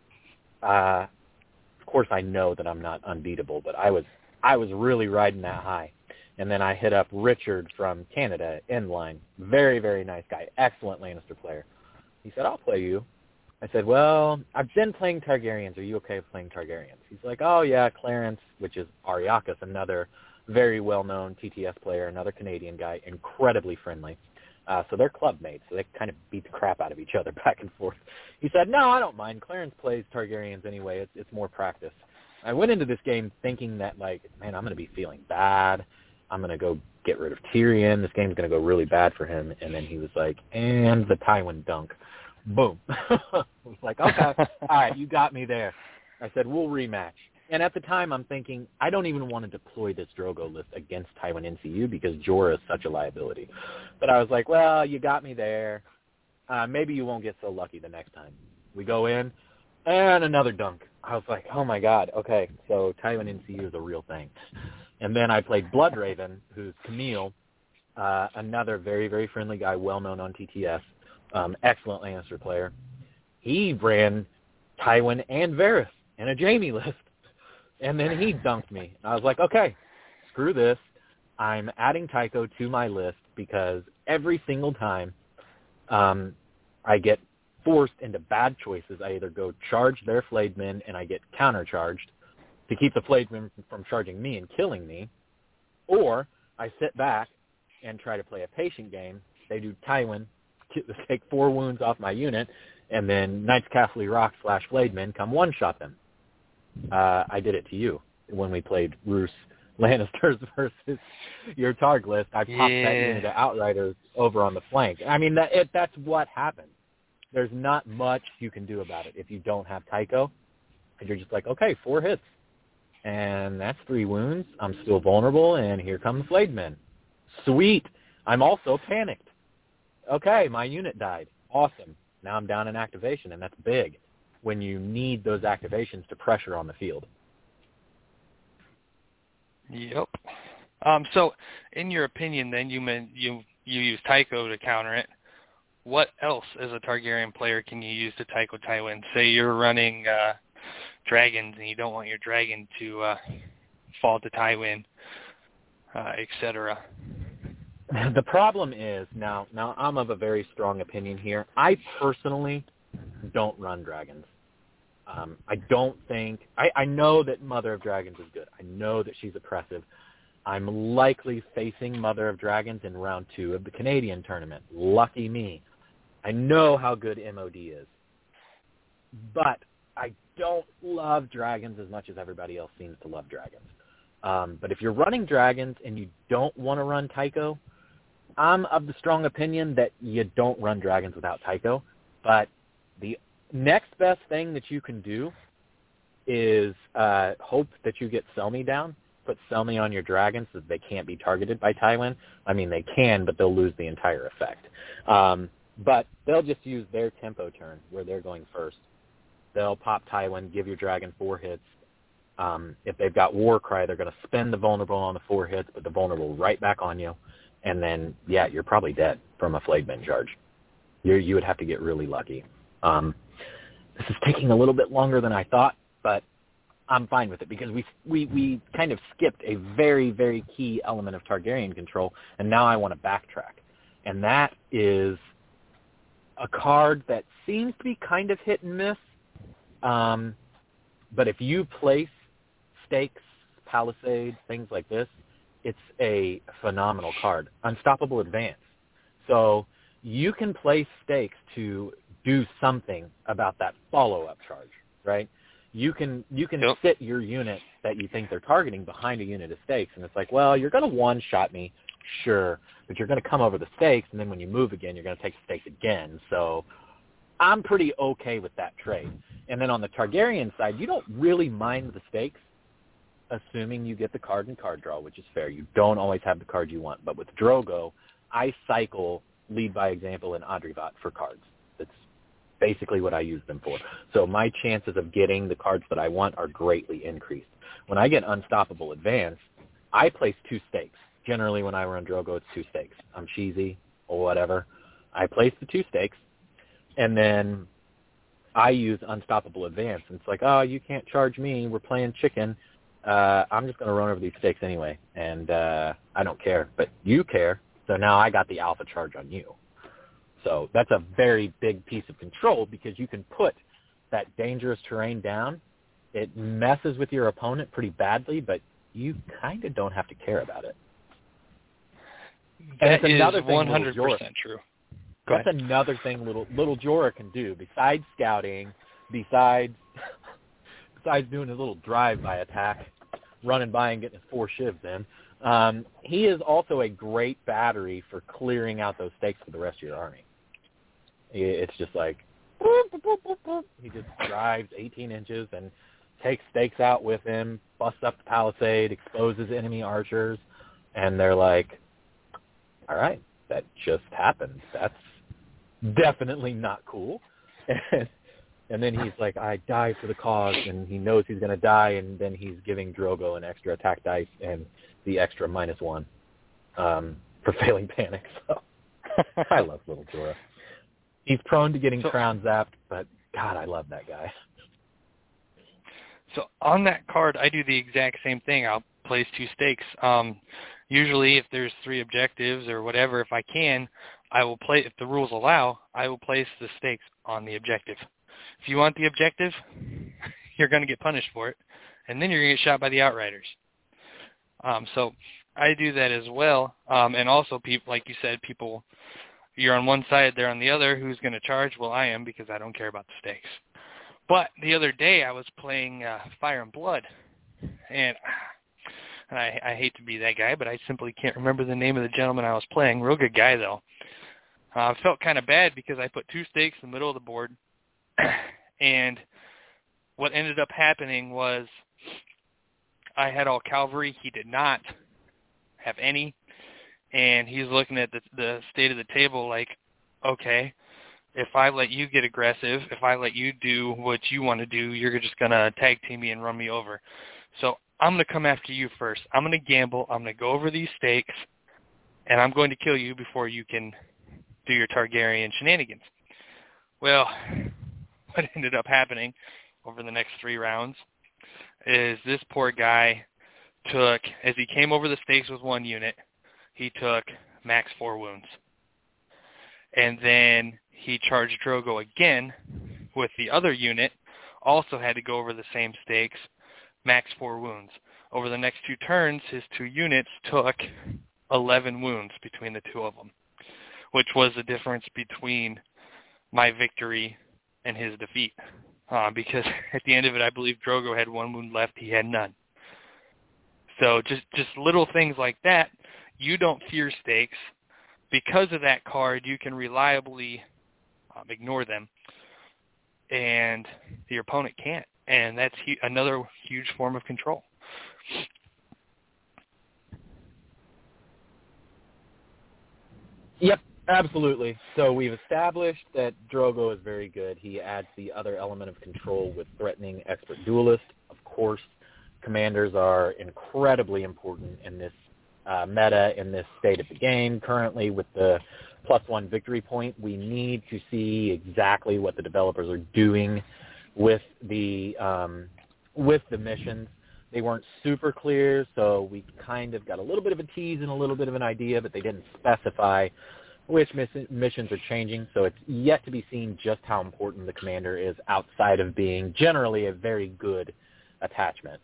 Uh, of course, I know that I'm not unbeatable, but I was I was really riding that high. And then I hit up Richard from Canada in line. Very, very nice guy. Excellent Lannister player. He said, I'll play you. I said, well, I've been playing Targaryens. Are you okay with playing Targaryens? He's like, oh, yeah, Clarence, which is Ariakas, another very well-known TTS player, another Canadian guy, incredibly friendly. Uh, so they're club mates, so they kind of beat the crap out of each other back and forth. He said, no, I don't mind. Clarence plays Targaryens anyway. It's, it's more practice. I went into this game thinking that, like, man, I'm going to be feeling bad. I'm going to go get rid of Tyrion. This game's going to go really bad for him. And then he was like, and the Tywin dunk. Boom. I was like, okay, all right, you got me there. I said, we'll rematch. And at the time, I'm thinking, I don't even want to deploy this Drogo list against Tywin NCU because Jorah is such a liability. But I was like, well, you got me there. Uh, maybe you won't get so lucky the next time. We go in, and another dunk. I was like, oh my god, okay, so Tywin NCU is a real thing. And then I played Bloodraven, who's Camille, uh, another very, very friendly guy, well known on TTS, um, excellent Lannister player. He ran Tywin and Varys in a Jaime list. And then he dunked me. I was like, okay, screw this. I'm adding Tycho to my list because every single time um, I get forced into bad choices, I either go charge their Flayed Men and I get countercharged to keep the Flayed Men from charging me and killing me, or I sit back and try to play a patient game. They do Tywin, take four wounds off my unit, and then Knights Casterly Rock slash Flayed Men come one-shot them. Uh, I did it to you when we played Roose Lannisters versus your target list. I popped yeah. that unit of Outriders over on the flank. I mean, that it, that's what happens. There's not much you can do about it if you don't have Tycho. And you're just like, okay, four hits. And that's three wounds. I'm still vulnerable, and here come the Flayed Men. Sweet. I'm also panicked. Okay, my unit died. Awesome. Now I'm down in activation, and that's big when you need those activations to pressure on the field. Yep. Um, so, in your opinion, then you meant you you use Tycho to counter it. What else, as a Targaryen player, can you use to Tycho Tywin? Say you're running uh, dragons and you don't want your dragon to uh, fall to Tywin, uh, etc. The problem is now. Now I'm of a very strong opinion here. I personally don't run dragons. Um, I don't think I, I know that Mother of Dragons is good. I know that she's oppressive. I'm likely facing Mother of Dragons in round two of the Canadian tournament. Lucky me. I know how good MOD is. But I don't love dragons as much as everybody else seems to love dragons. Um, but if you're running dragons and you don't want to run Tycho, I'm of the strong opinion that you don't run dragons without Tycho. But the next best thing that you can do is uh, hope that you get Selmy down. Put Selmy on your dragon so that they can't be targeted by Tywin. I mean, they can, but they'll lose the entire effect. Um, but they'll just use their tempo turn where they're going first. They'll pop Tywin, give your dragon four hits. Um, if they've got War Cry, they're going to spend the vulnerable on the four hits, put the vulnerable right back on you, and then yeah, you're probably dead from a Flayed Man charge. You you would have to get really lucky. Um, this is taking a little bit longer than I thought, but I'm fine with it because we we we kind of skipped a very very key element of Targaryen control, and now I want to backtrack, and that is a card that seems to be kind of hit and miss. Um, but if you place stakes, palisade, things like this, it's a phenomenal card. Unstoppable Advance. So you can place stakes to do something about that follow-up charge, right? You can you can yep. sit your unit that you think they're targeting behind a unit of stakes, and it's like, well, you're going to one-shot me, sure, but you're going to come over the stakes, and then when you move again, you're going to take the stakes again. So I'm pretty okay with that trade. And then on the Targaryen side, you don't really mind the stakes, assuming you get the card and card draw, which is fair. You don't always have the card you want. But with Drogo, I cycle lead by example in Adrivat for cards basically what I use them for. So my chances of getting the cards that I want are greatly increased. When I get Unstoppable Advance, I place two stakes. Generally, when I run Drogo, it's two stakes. I'm cheesy or whatever. I place the two stakes, and then I use Unstoppable Advance. And it's like, oh, you can't charge me. We're playing chicken. Uh, I'm just going to run over these stakes anyway, and uh, I don't care. But you care, so now I got the alpha charge on you. So that's a very big piece of control because you can put that dangerous terrain down. It messes with your opponent pretty badly, but you kind of don't have to care about it. That is another 100% true. Go that's ahead. another thing little little Jorah can do besides scouting, besides besides doing his little drive-by attack, running by and getting his four shivs in. Um, he is also a great battery for clearing out those stakes for the rest of your army. It's just like he just drives 18 inches and takes stakes out with him, busts up the palisade, exposes enemy archers, and they're like, "All right, that just happened. That's definitely not cool." And, and then he's like, "I die for the cause," and he knows he's going to die, and then he's giving Drogo an extra attack dice and the extra minus one um, for failing panic. So I love Little Jorah. He's prone to getting so, crown zapped, but God, I love that guy. So on that card, I do the exact same thing. I'll place two stakes. Um, usually if there's three objectives or whatever, if I can, I will play if the rules allow, I will place the stakes on the objective. If you want the objective, you're going to get punished for it, and then you're going to get shot by the outriders. Um, so I do that as well, um, and also people, like you said, people, you're on one side, they're on the other. Who's going to charge? Well, I am because I don't care about the stakes. But the other day I was playing uh, Fire and Blood, and and I, I hate to be that guy, but I simply can't remember the name of the gentleman I was playing. Real good guy though. Uh, I felt kind of bad because I put two stakes in the middle of the board, and what ended up happening was I had all cavalry. He did not have any, and he's looking at the, the state of the table like, okay, if I let you get aggressive, if I let you do what you want to do, you're just going to tag team me and run me over. So I'm going to come after you first. I'm going to gamble. I'm going to go over these stakes, and I'm going to kill you before you can do your Targaryen shenanigans. Well, what ended up happening over the next three rounds is this poor guy took, as he came over the stakes with one unit, he took max four wounds. And then he charged Drogo again with the other unit, also had to go over the same stakes, max four wounds. Over the next two turns, his two units took 11 wounds between the two of them, which was the difference between my victory and his defeat. Uh, because at the end of it, I believe Drogo had one wound left; he had none. So just just little things like that. You don't fear stakes. Because of that card, you can reliably um, ignore them, and the opponent can't and that's hu- another huge form of control. Yep, absolutely. So we've established that Drogo is very good. He adds the other element of control with threatening expert duelist. Of course, commanders are incredibly important in this uh, meta, in this state of the game. Currently, with the plus one victory point, we need to see exactly what the developers are doing with the um, with the missions. They weren't super clear, so we kind of got a little bit of a tease and a little bit of an idea, but they didn't specify which miss- missions are changing. So it's yet to be seen just how important the commander is outside of being generally a very good attachment.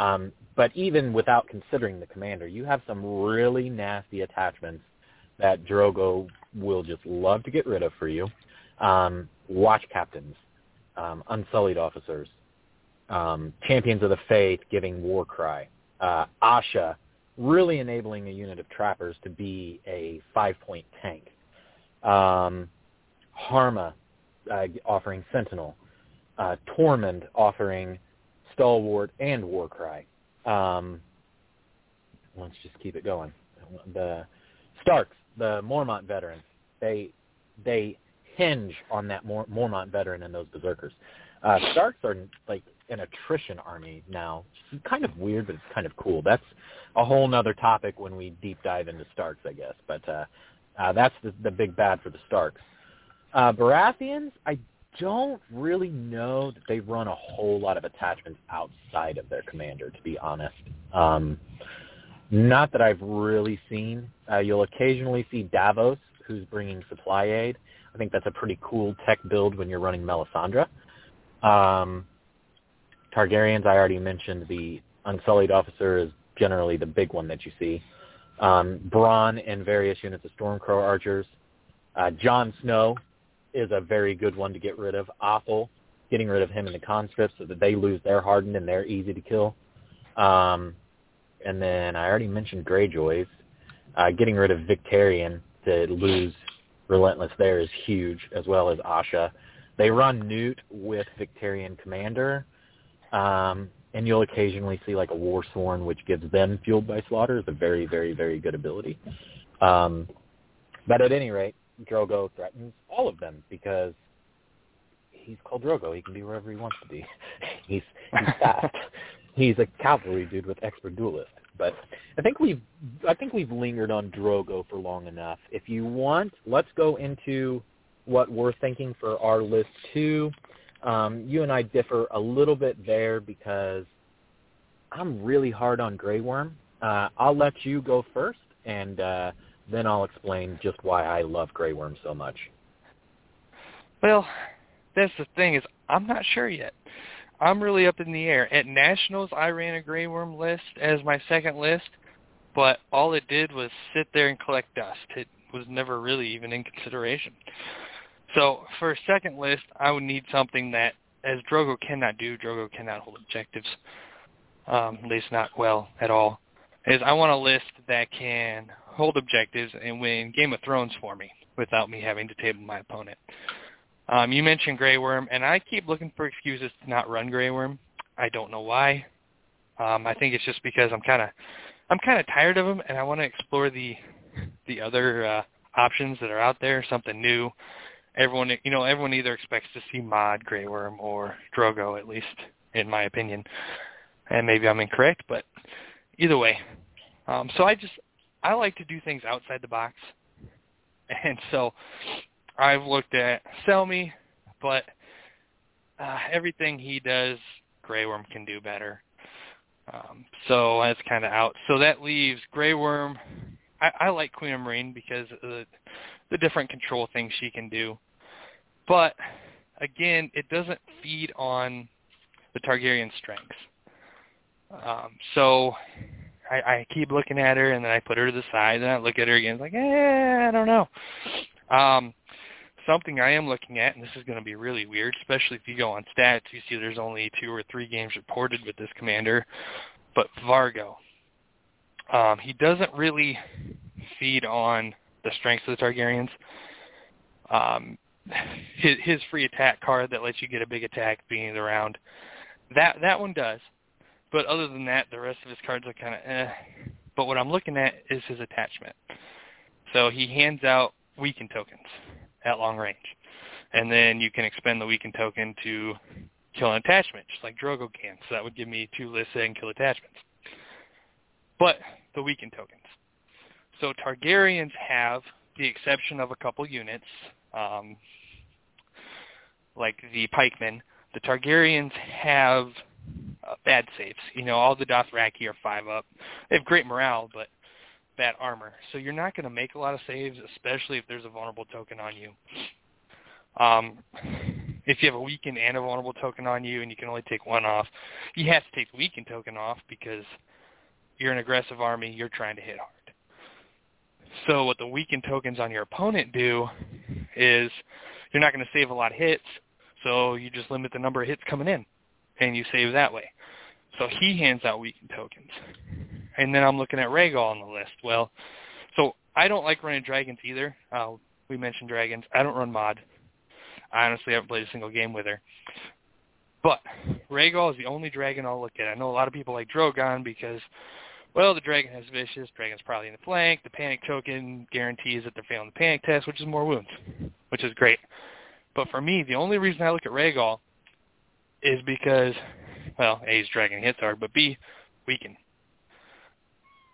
Um, but even without considering the commander, you have some really nasty attachments that Drogo will just love to get rid of for you. Um, watch captains, um, Unsullied Officers, um, Champions of the Faith giving War Cry, uh, Asha really enabling a unit of trappers to be a five-point tank, um, Harma uh, offering Sentinel, uh, Tormund offering Stalwart and Warcry. Um, let's just keep it going. The Starks, the Mormont veterans, they they hinge on that Mor- Mormont veteran and those berserkers. Uh, Starks are like an attrition army now. It's kind of weird, but it's kind of cool. That's a whole nother topic when we deep dive into Starks, I guess. But uh, uh, that's the, the big bad for the Starks. Uh, Baratheons, I don't really know that they run a whole lot of attachments outside of their commander, to be honest. Um, not that I've really seen. Uh, you'll occasionally see Davos, who's bringing supply aid. I think that's a pretty cool tech build when you're running Melisandre. Um, Targaryens, I already mentioned the Unsullied Officer is generally the big one that you see. Um, Bronn and various units of Stormcrow archers. Uh, Jon Snow is a very good one to get rid of. Othell, getting rid of him in the conscripts so that they lose their hardened and they're easy to kill. Um, and then I already mentioned Greyjoys. Uh, getting rid of Victarion to lose Relentless there is huge, as well as Asha. They run Newt with Victarion Commander, um, and you'll occasionally see like a War Sworn, which gives them Fueled by Slaughter. is a very, very, very good ability. Um, but at any rate, Drogo threatens all of them because he's called Drogo. He can be wherever he wants to be. he's he's fast. he's a cavalry dude with expert duelist. But I think we've I think we've lingered on Drogo for long enough. If you want, let's go into what we're thinking for our list too. Um, you and I differ a little bit there because I'm really hard on Grey Worm. uh, I'll let you go first, and uh, then I'll explain just why I love Grey Worm so much. Well, that's the thing is I'm not sure yet. I'm really up in the air. At Nationals, I ran a Grey Worm list as my second list, but all it did was sit there and collect dust. It was never really even in consideration. So for a second list, I would need something that, as Drogo cannot do, Drogo cannot hold objectives, um, at least not well at all, is I want a list that can hold objectives and win Game of Thrones for me without me having to table my opponent. Um, you mentioned Grey Worm, and I keep looking for excuses to not run Grey Worm. I don't know why. Um, I think it's just because I'm kind of I'm kind of tired of them, and I want to explore the the other uh, options that are out there, something new. Everyone, you know, everyone either expects to see Mod, Grey Worm, or Drogo, at least in my opinion. And maybe I'm incorrect, but either way. Um, so I just I like to do things outside the box, and so I've looked at Selmy, but uh, everything he does, Grey Worm can do better. Um, so that's kind of out. So that leaves Grey Worm. I, I like Queen of Meereen because of the, the different control things she can do. But again, it doesn't feed on the Targaryen strengths. Um, so I, I keep looking at her, and then I put her to the side, and I look at her again, it's like, eh, I don't know. Um, something I am looking at, and this is going to be really weird, especially if you go on stats, you see there's only two or three games reported with this commander, but Vargo. Um, he doesn't really feed on the strengths of the Targaryens. Um, his, his free attack card that lets you get a big attack being around, that that one does. But other than that, the rest of his cards are kind of eh. But what I'm looking at is his attachment. So he hands out weaken tokens at long range. And then you can expend the weaken token to kill an attachment, just like Drogo can. So that would give me two lists can kill attachments. But the weaken tokens. So Targaryens have the exception of a couple units, um, like the pikemen. The Targaryens have uh, bad saves. You know, all the Dothraki are five up. They have great morale, but bad armor. So you're not going to make a lot of saves, especially if there's a vulnerable token on you. Um, if you have a weakened and a vulnerable token on you and you can only take one off, you have to take the weakened token off because you're an aggressive army, you're trying to hit hard. So what the weakened tokens on your opponent do is you're not going to save a lot of hits, so you just limit the number of hits coming in, and you save that way. So he hands out weakened tokens. And then I'm looking at Rhaegal on the list. Well, so I don't like running dragons either. Uh, we mentioned dragons. I don't run mod. I honestly haven't played a single game with her. But Rhaegal is the only dragon I'll look at. I know a lot of people like Drogon because, well, the dragon has vicious. Dragon's probably in the flank. The panic token guarantees that they're failing the panic test, which is more wounds, which is great. But for me, the only reason I look at Rhaegal is because, well, A, is dragon hits hard, but B, weaken.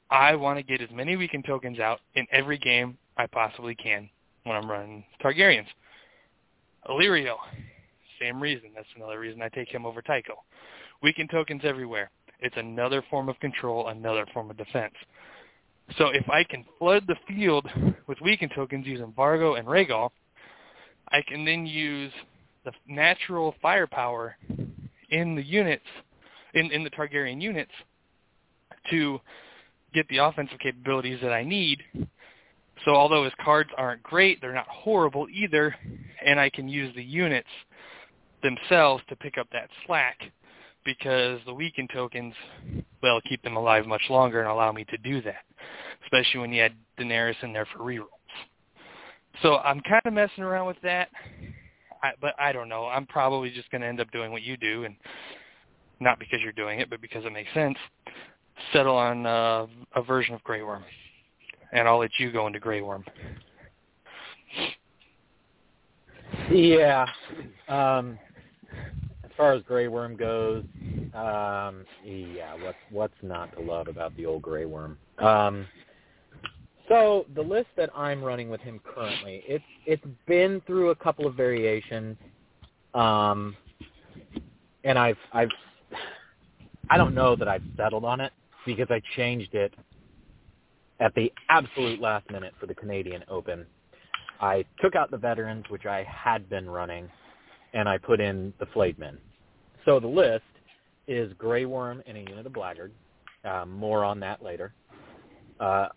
I want to get as many weaken tokens out in every game I possibly can when I'm running Targaryens. Illyrio, same reason. That's another reason I take him over Tycho. Weaken tokens everywhere. It's another form of control, another form of defense. So if I can flood the field with weaken tokens using Vargo and Rhaegal, I can then use the natural firepower in the units, in, in the Targaryen units, to get the offensive capabilities that I need. So although his cards aren't great, they're not horrible either, and I can use the units themselves to pick up that slack because the weaken tokens, well, keep them alive much longer and allow me to do that, especially when you add Daenerys in there for rerolls. So I'm kind of messing around with that, I, but I don't know. I'm probably just going to end up doing what you do, and not because you're doing it, but because it makes sense settle on uh, a version of Grey Worm, and I'll let you go into Grey Worm. Yeah. Um, as far as Grey Worm goes, um, yeah, what's what's not to love about the old Grey Worm? Um, so the list that I'm running with him currently, it's it's been through a couple of variations, um, and I've I've I don't know that I've settled on it because I changed it at the absolute last minute for the Canadian Open. I took out the veterans, which I had been running, and I put in the flayed. So the list is Grey Worm and a unit of Blackguard. Um, more on that later. Uh,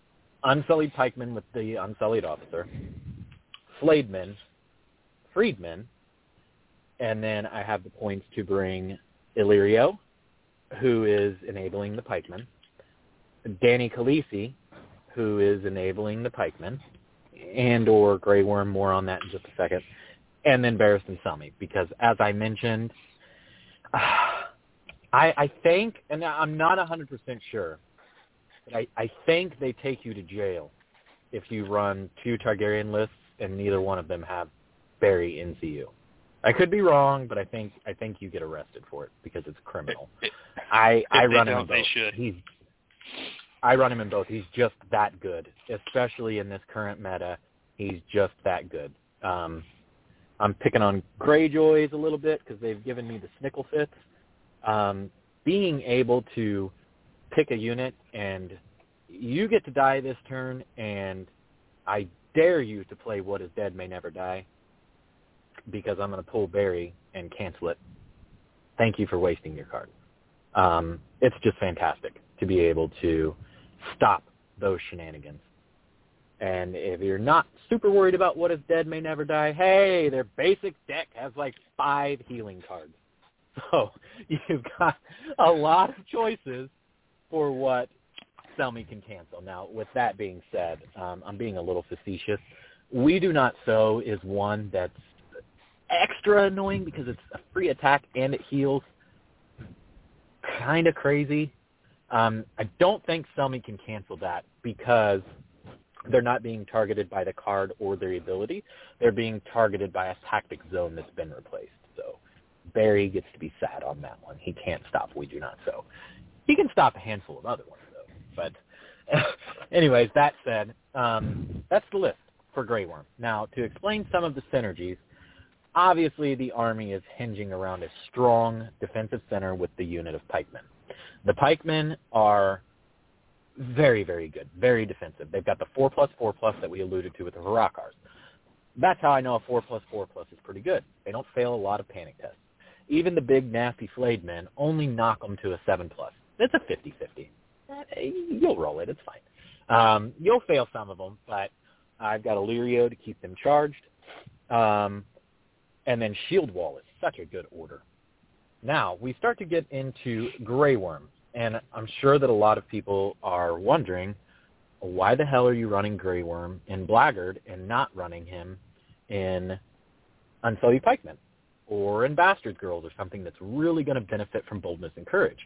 Unsullied Pikeman with the Unsullied Officer. Flayed Freedman, and then I have the points to bring Illyrio, who is enabling the pikemen, Danny Khaleesi, who is enabling the pikemen, and or Grey Worm, more on that in just a second, and then Barristan Selmy, because as I mentioned, I, I think, and I'm not 100% sure, I, I think they take you to jail if you run two Targaryen lists and neither one of them have Barry NCU. I could be wrong, but I think I think you get arrested for it because it's criminal. I I run him in both. He's I run him in both. He's just that good, especially in this current meta. He's just that good. Um, I'm picking on Greyjoys a little bit because they've given me the snickle fits. Um, being able to pick a unit and you get to die this turn, and I dare you to play What is Dead May Never Die because I'm going to pull Barry and cancel it. Thank you for wasting your card. Um, it's just fantastic to be able to stop those shenanigans. And if you're not super worried about what is dead may never die, hey, their basic deck has like five healing cards. So you've got a lot of choices for what Selmy can cancel. Now, with that being said, um, I'm being a little facetious. We Do Not Sow is one that's extra annoying because it's a free attack and it heals. Kind of crazy. Um, I don't think Selmy can cancel that because they're not being targeted by the card or their ability. They're being targeted by a tactic zone that's been replaced. So Barry gets to be sad on that one. He can't stop We Do Not Sow. He can stop a handful of other ones, though. But anyways, that said, um, that's the list for Grey Worm. Now, to explain some of the synergies, Obviously, the Army is hinging around a strong defensive center with the unit of pikemen. The pikemen are very, very good, very defensive. They've got the 4 plus 4 plus that we alluded to with the Hrakkars. That's how I know a 4 plus 4 plus is pretty good. They don't fail a lot of panic tests. Even the big, nasty flayed men only knock them to a 7 plus. It's a 50-50. Eh, you'll roll it. It's fine. Um, you'll fail some of them, but I've got Illyrio to keep them charged. Um, and then Shield Wall is such a good order. Now, we start to get into Grey Worm, and I'm sure that a lot of people are wondering, why the hell are you running Grey Worm in Blackguard and not running him in Unsullied Pikeman or in Bastard Girls or something that's really going to benefit from boldness and courage?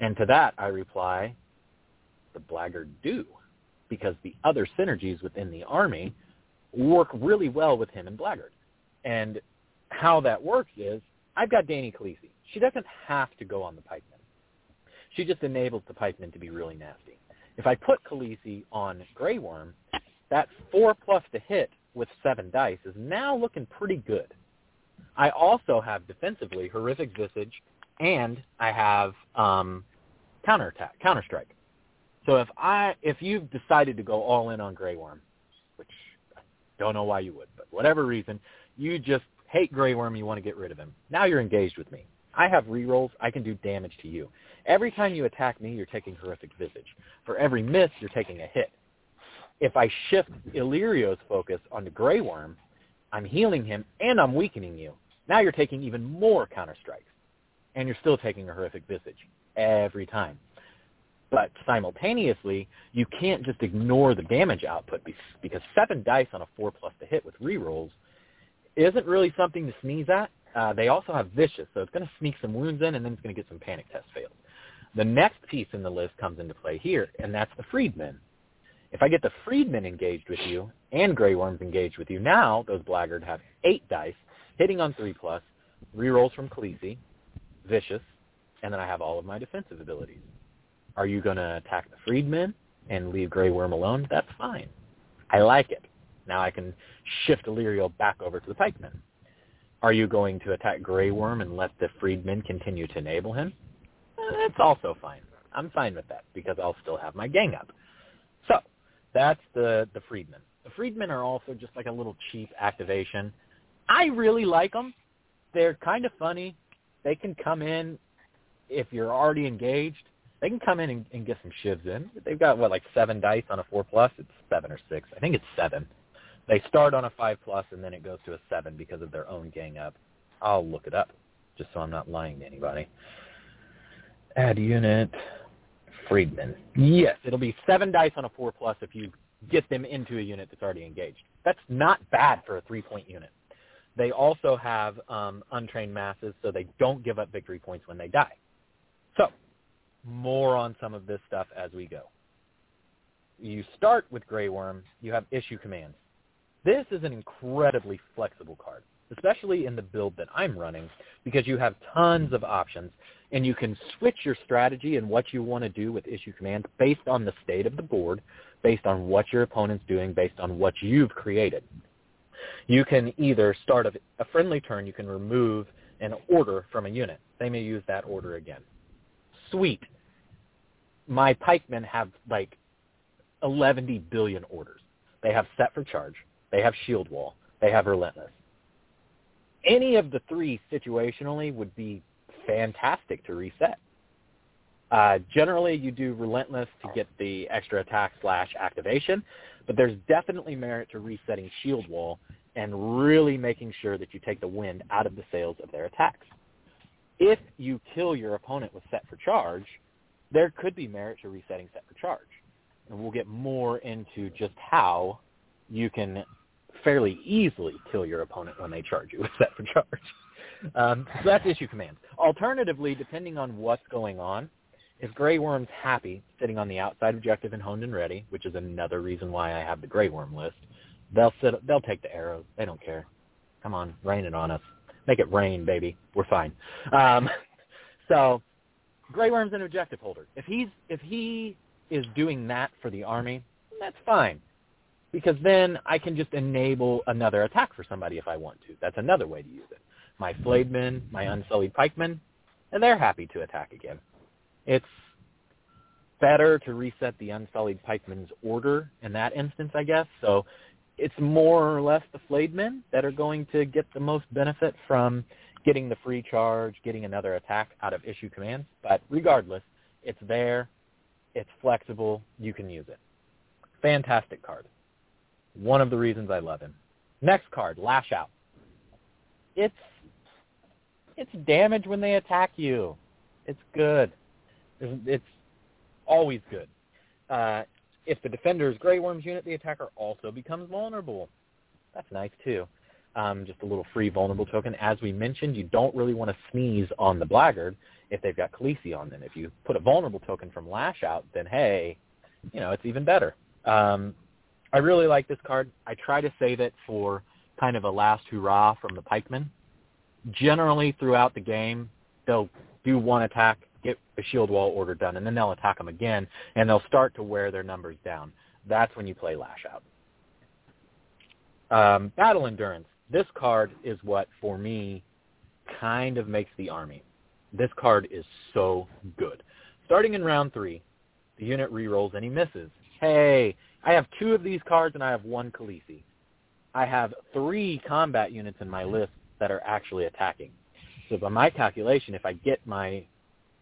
And to that, I reply, the Blackguard do, because the other synergies within the army work really well with him and Blackguard. And how that works is I've got Danny Khaleesi. She doesn't have to go on the pikeman. She just enables the pikeman to be really nasty. If I put Khaleesi on Grey Worm, that four plus to hit with seven dice is now looking pretty good. I also have defensively horrific visage, and I have um, counterattack, counter strike. So if I if you've decided to go all in on Grey Worm, which I don't know why you would, but whatever reason, you just hate Grey Worm, you want to get rid of him. Now you're engaged with me. I have rerolls. I can do damage to you. Every time you attack me, you're taking horrific visage. For every miss, you're taking a hit. If I shift Illyrio's focus onto Grey Worm, I'm healing him and I'm weakening you. Now you're taking even more counter strikes. And you're still taking a horrific visage every time. But simultaneously, you can't just ignore the damage output because seven dice on a four plus to hit with rerolls – isn't really something to sneeze at. Uh, they also have vicious, so it's going to sneak some wounds in, and then it's going to get some panic test fails. The next piece in the list comes into play here, and that's the freedmen. If I get the freedmen engaged with you and Grey Worms engaged with you, now those blackguard have eight dice, hitting on three plus, rerolls from Khaleesi, vicious, and then I have all of my defensive abilities. Are you going to attack the freedmen and leave Grey Worm alone? That's fine. I like it. Now I can shift Illyrio back over to the pikemen. Are you going to attack Grey Worm and let the freedmen continue to enable him? That's also fine. I'm fine with that because I'll still have my gang up. So that's the the freedmen. The freedmen are also just like a little cheap activation. I really like them. They're kind of funny. They can come in if you're already engaged. They can come in and, and get some shivs in. They've got what like seven dice on a four plus. It's seven or six. I think it's seven. They start on a five plus and then it goes to a seven because of their own gang up. I'll look it up just so I'm not lying to anybody. Add unit. Freedman. Yes, it'll be seven dice on a four plus if you get them into a unit that's already engaged. That's not bad for a three point unit. They also have um, untrained masses, so they don't give up victory points when they die. So, more on some of this stuff as we go. You start with Grey Worm. You have issue commands. This is an incredibly flexible card, especially in the build that I'm running, because you have tons of options and you can switch your strategy and what you want to do with issue commands based on the state of the board, based on what your opponent's doing, based on what you've created. You can either start a, a friendly turn, you can remove an order from a unit. They may use that order again. Sweet. My pikemen have like 11 billion orders. They have set for charge. They have shield wall. They have relentless. Any of the three situationally would be fantastic to reset. Uh, generally, you do Relentless to get the extra attack slash activation, but there's definitely merit to resetting Shield Wall and really making sure that you take the wind out of the sails of their attacks. If you kill your opponent with Set for Charge, there could be merit to resetting Set for Charge. And we'll get more into just how you can fairly easily kill your opponent when they charge you with Set for Charge. Um, so that's issue commands. Alternatively, depending on what's going on, if Grey Worm's happy sitting on the outside objective and honed and ready, which is another reason why I have the Grey Worm list, they'll sit. They'll take the arrows. They don't care. Come on, rain it on us. Make it rain, baby. We're fine. Um, so, Grey Worm's an objective holder. If he's if he is doing that for the army, that's fine. Because then I can just enable another attack for somebody if I want to. That's another way to use it my Flayed Men, my unsullied pikemen, and they're happy to attack again. It's better to reset the unsullied pikemen's order in that instance, I guess. So it's more or less the flayed men that are going to get the most benefit from getting the free charge, getting another attack out of issue commands. But regardless, it's there. It's flexible. You can use it. Fantastic card. One of the reasons I love him. Next card, Lash Out. It's it's damage when they attack you. It's good. It's always good. Uh, if the defender is Grey Worm's unit, the attacker also becomes vulnerable. That's nice too. Um, just a little free vulnerable token. As we mentioned, you don't really want to sneeze on the Blackguard if they've got Khaleesi on them. If you put a vulnerable token from Lash out, then hey, you know, it's even better. Um, I really like this card. I try to save it for kind of a last hurrah from the pikemen generally throughout the game, they'll do one attack, get a shield wall order done, and then they'll attack them again, and they'll start to wear their numbers down. That's when you play Lash Out. Um, Battle Endurance. This card is what, for me, kind of makes the army. This card is so good. Starting in round three, the unit rerolls any misses. Hey, I have two of these cards and I have one Khaleesi. I have three combat units in my list that are actually attacking. So by my calculation, if I get my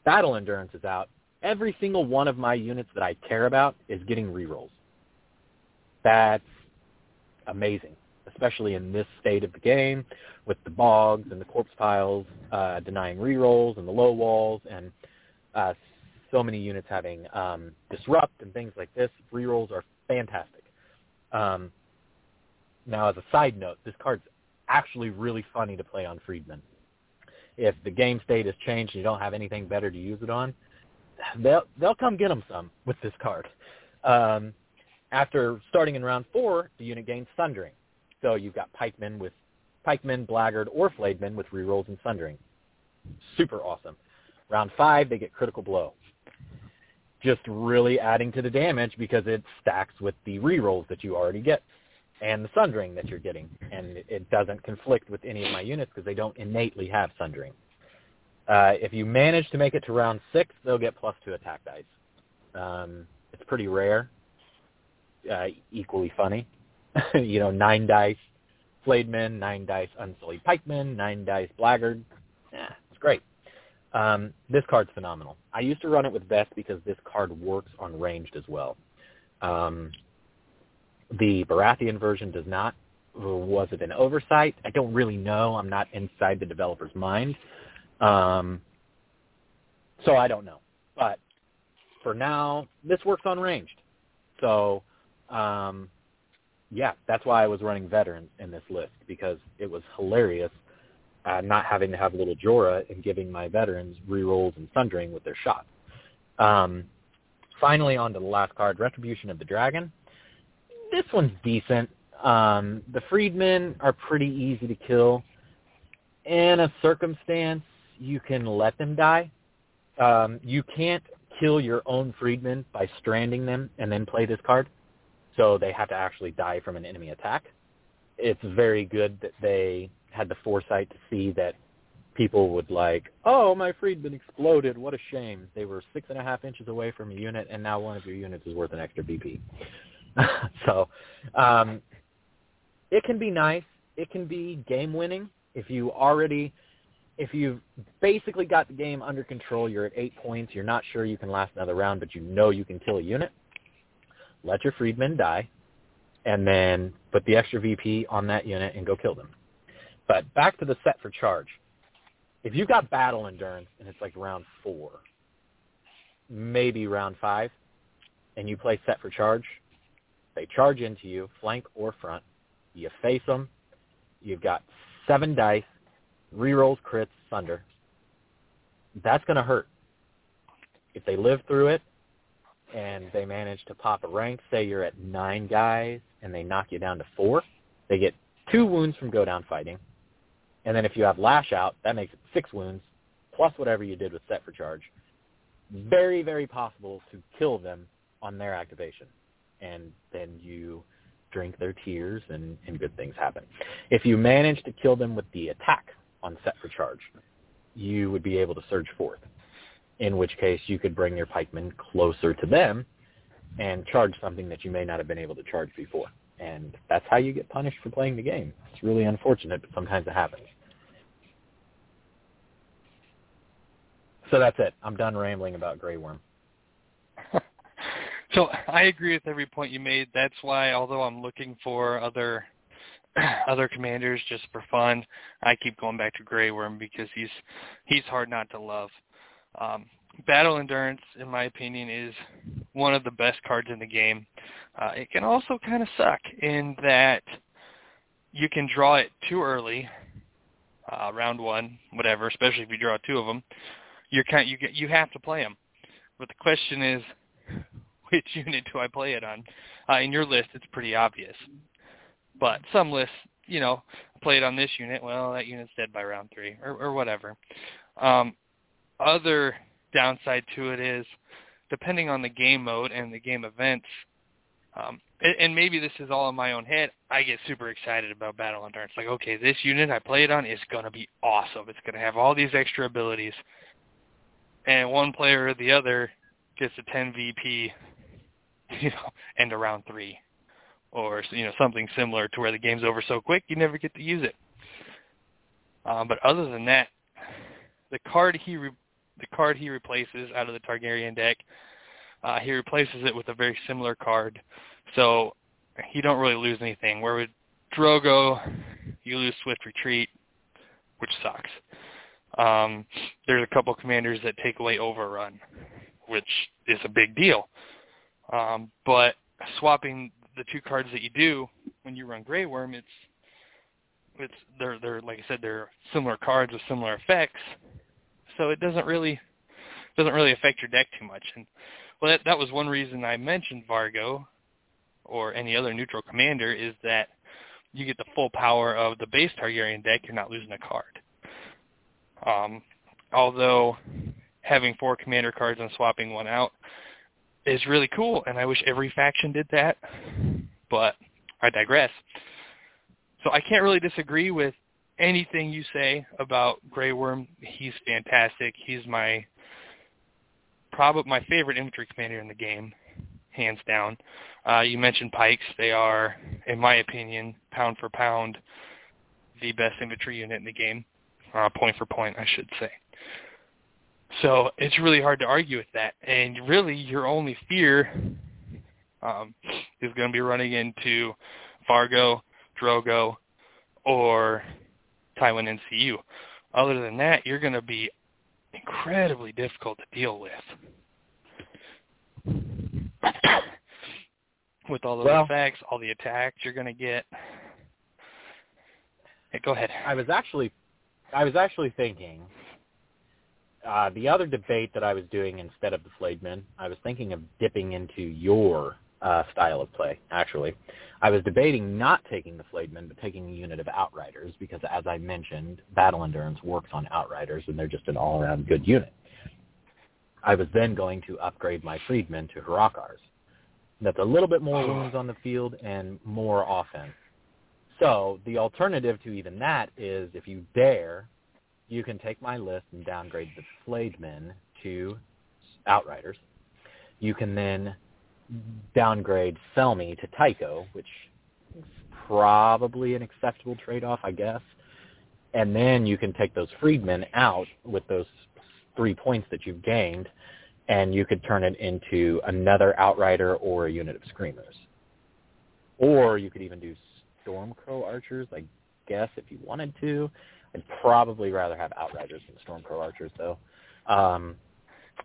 battle Endurance is out, every single one of my units that I care about is getting rerolls. That's amazing, especially in this state of the game with the bogs and the corpse piles uh, denying rerolls and the low walls and uh, so many units having um, disrupt and things like this. Rerolls are fantastic. Um, now, as a side note, this card's actually really funny to play on Freedmen. If the game state has changed and you don't have anything better to use it on, they'll they'll come get them some with this card. Um, after starting in round four, the unit gains Sundering. So you've got pikemen with pikemen, blackguard, or Flayed Men with rerolls and Sundering. Super awesome. Round five, they get critical blow. Just really adding to the damage because it stacks with the rerolls that you already get and the sundering that you're getting, and it doesn't conflict with any of my units because they don't innately have sundering. Uh, if you manage to make it to round six, they'll get plus two attack dice. Um, it's pretty rare. Uh, equally funny. you know, nine dice Flayed Men, nine dice Unsullied Pikemen, nine dice Blackguard. Yeah, it's great. Um, this card's phenomenal. I used to run it with Vest because this card works on ranged as well. Um, the Baratheon version does not. Was it an oversight? I don't really know. I'm not inside the developer's mind. Um, so I don't know. But for now, this works on ranged. So um, yeah, that's why I was running veterans in this list because it was hilarious uh, not having to have little Jorah and giving my veterans rerolls and sundering with their shots. Um, finally, on to the last card, Retribution of the Dragon. This one's decent. Um, the freedmen are pretty easy to kill. In a circumstance, you can let them die. Um, you can't kill your own freedmen by stranding them and then play this card so they have to actually die from an enemy attack. It's very good that they had the foresight to see that people would like, oh, my freedman exploded. What a shame. They were six and a half inches away from a unit, and now one of your units is worth an extra VP. so um, it can be nice. It can be game winning if you already if you've basically got the game under control, you're at eight points, you're not sure you can last another round, but you know you can kill a unit, let your freedmen die, and then put the extra VP on that unit and go kill them. But back to the set for charge. If you've got battle endurance and it's like round four, maybe round five, and you play set for charge, they charge into you, flank or front. You face them. You've got seven dice, rerolls, crits, thunder. That's going to hurt. If they live through it, and they manage to pop a rank, say you're at nine guys and they knock you down to four, they get two wounds from go down fighting. And then if you have lash out, that makes it six wounds plus whatever you did with set for charge. Very, very possible to kill them on their activation. And then you drink their tears and, and good things happen. If you manage to kill them with the attack on set for charge, you would be able to surge forth in which case you could bring your pikemen closer to them and charge something that you may not have been able to charge before. And that's how you get punished for playing the game. It's really unfortunate, but sometimes it happens. So that's it. I'm done rambling about Grey Worm. So I agree with every point you made. That's why, although I'm looking for other other commanders just for fun, I keep going back to Grey Worm because he's he's hard not to love. Um, Battle Endurance, in my opinion, is one of the best cards in the game. Uh, it can also kind of suck in that you can draw it too early, uh, round one, whatever. Especially if you draw two of them, you're kind you get you have to play them. But the question is, which unit do I play it on? Uh, in your list, it's pretty obvious. But some lists, you know, play it on this unit. Well, that unit's dead by round three, or, or whatever. Um, other downside to it is, depending on the game mode and the game events, um, and, and maybe this is all in my own head, I get super excited about Battle Endurance. Like, okay, this unit I play it on is going to be awesome. It's going to have all these extra abilities. And one player or the other gets a 10 VP, you know, end of round three. Or, you know, something similar to where the game's over so quick you never get to use it. Um, but other than that, the card he re- the card he replaces out of the Targaryen deck, uh, he replaces it with a very similar card. So he don't really lose anything. Where with Drogo, you lose Swift Retreat, which sucks. Um, there's a couple commanders that take away Overrun, which is a big deal. Um, but swapping the two cards that you do when you run Grey Worm, it's it's they're they're like I said they're similar cards with similar effects, so it doesn't really doesn't really affect your deck too much. And well, that that was one reason I mentioned Vargo or any other neutral commander is that you get the full power of the base Targaryen deck. You're not losing a card. Um, although having four commander cards and swapping one out is really cool, and I wish every faction did that. But I digress. So I can't really disagree with anything you say about Grey Worm, he's fantastic. He's my probably my favorite infantry commander in the game, hands down. Uh, you mentioned pikes; they are, in my opinion, pound for pound, the best infantry unit in the game, uh, point for point, I should say. So it's really hard to argue with that. And really, your only fear um, is going to be running into Vargo, Drogo, or Tywin NCU. Other than that, you're going to be incredibly difficult to deal with. with all those well, effects, all the attacks you're going to get. Hey, go ahead. I was actually, I was actually thinking uh, the other debate that I was doing instead of the Flayed Men, I was thinking of dipping into your uh, style of play, actually. I was debating not taking the Flayed Men, but taking a unit of Outriders, because as I mentioned, Battle Endurance works on Outriders, and they're just an all-around good unit. I was then going to upgrade my Freedmen to Hrakkars. That's a little bit more wounds on the field and more offense. So the alternative to even that is if you dare, you can take my list and downgrade the Flayed Men to Outriders. You can then downgrade Selmy to Tycho, which is probably an acceptable trade-off, I guess. And then you can take those freedmen out with those three points that you've gained, and you could turn it into another Outrider or a unit of Screamers. Or you could even do Stormcrow Archers, I guess, if you wanted to. I'd probably rather have Outriders than Stormcrow Archers, though. Um,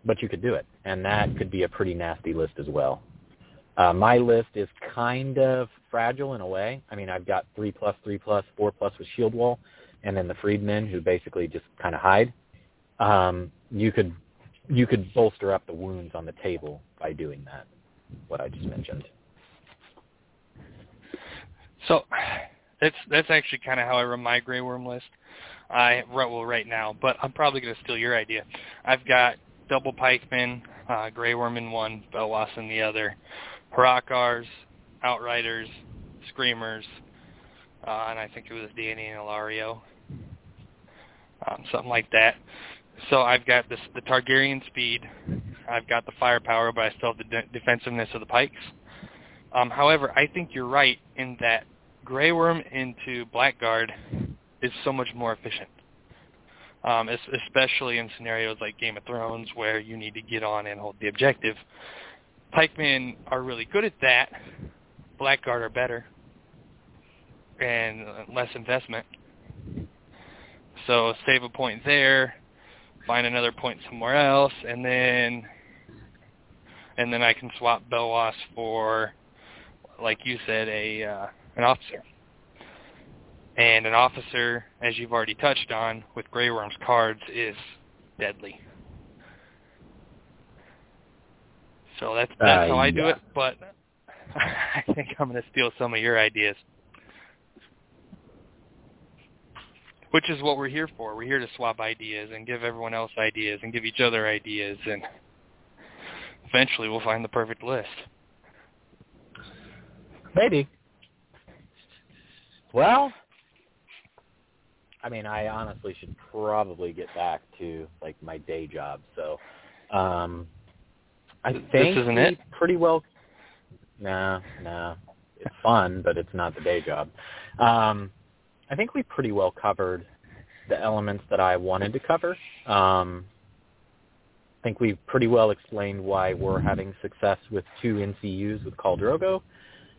but you could do it, and that could be a pretty nasty list as well. Uh, my list is kind of fragile in a way. I mean, I've got three plus, three plus, four plus with shield wall, and then the freedmen who basically just kind of hide. Um, you could you could bolster up the wounds on the table by doing that. What I just mentioned. So that's that's actually kind of how I run my Grey Worm list. I well right now, but I'm probably going to steal your idea. I've got double pikemen, uh, Grey Worm in one, Belwas in the other, Hrakkars, Outriders, Screamers, uh, and I think it was Danny and Illyrio, um, something like that. So I've got this, the Targaryen speed, I've got the firepower, but I still have the de- defensiveness of the pikes. Um, however, I think you're right in that Grey Worm into Blackguard is so much more efficient, um, especially in scenarios like Game of Thrones where you need to get on and hold the objective. Pikemen are really good at that. Blackguard are better and less investment. So save a point there, find another point somewhere else, and then and then I can swap Belwas for, like you said, a uh, an officer. And an officer, as you've already touched on, with Grey Worm's cards, is deadly. So that's that's uh, how I do it. But I think I'm going to steal some of your ideas, which is what we're here for. We're here to swap ideas and give everyone else ideas and give each other ideas, and eventually we'll find the perfect list. Maybe. Well, I mean, I honestly should probably get back to like my day job. So, um, I think this isn't it. Pretty well. No, no, it's fun, but it's not the day job. Um, I think we pretty well covered the elements that I wanted to cover. Um, I think we pretty well explained why we're having success with two NCUs with Khal Drogo.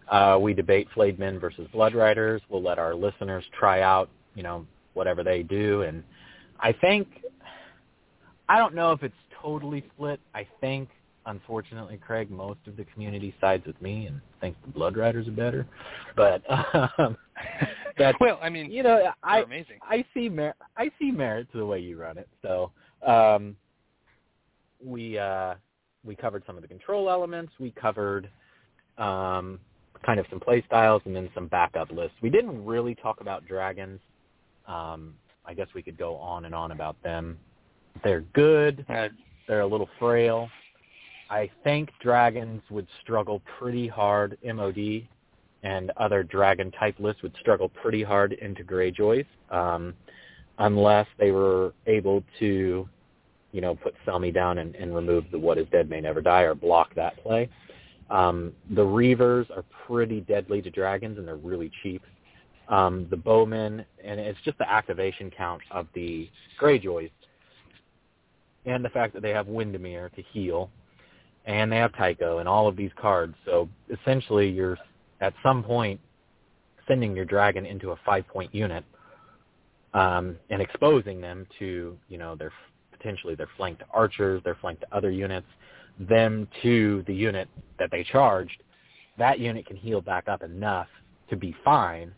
Uh, we debate flayed men versus blood riders. We'll let our listeners try out, you know, whatever they do. And I think, I don't know if it's totally split. I think unfortunately, Craig, most of the community sides with me and thinks the Blood Riders are better. But um, that's well, I mean, you know, I amazing. I see mer- I see merit to the way you run it. So um, we uh, we covered some of the control elements. We covered um, kind of some play styles and then some backup lists. We didn't really talk about dragons. Um, I guess we could go on and on about them. They're good. They're a little frail. I think dragons would struggle pretty hard MOD and other dragon type lists would struggle pretty hard into Greyjoys um, unless they were able to, you know, put Selmy down and, and remove the What is Dead May Never Die or block that play. Um, the Reavers are pretty deadly to dragons and they're really cheap. Um, the Bowmen, and it's just the activation count of the Greyjoys and the fact that they have Windermere to heal, and they have Tycho and all of these cards. So essentially, you're at some point sending your dragon into a five-point unit um, and exposing them to, you know, their potentially their flanked archers, their flanked other units, them to the unit that they charged. That unit can heal back up enough to be fine,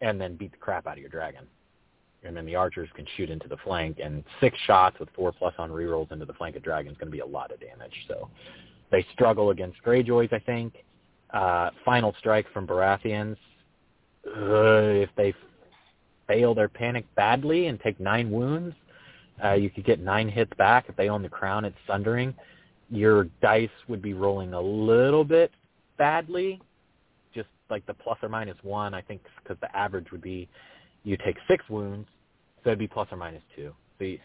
and then beat the crap out of your dragon and then the archers can shoot into the flank. And six shots with four plus on rerolls into the flank of dragon is going to be a lot of damage. So they struggle against Greyjoys, I think. Uh, final strike from Baratheons. Uh, if they fail their panic badly and take nine wounds, uh, you could get nine hits back. If they own the crown, it's sundering. Your dice would be rolling a little bit badly, like the plus or minus one, I think, because the average would be you take six wounds, so it'd be plus or minus two. So you,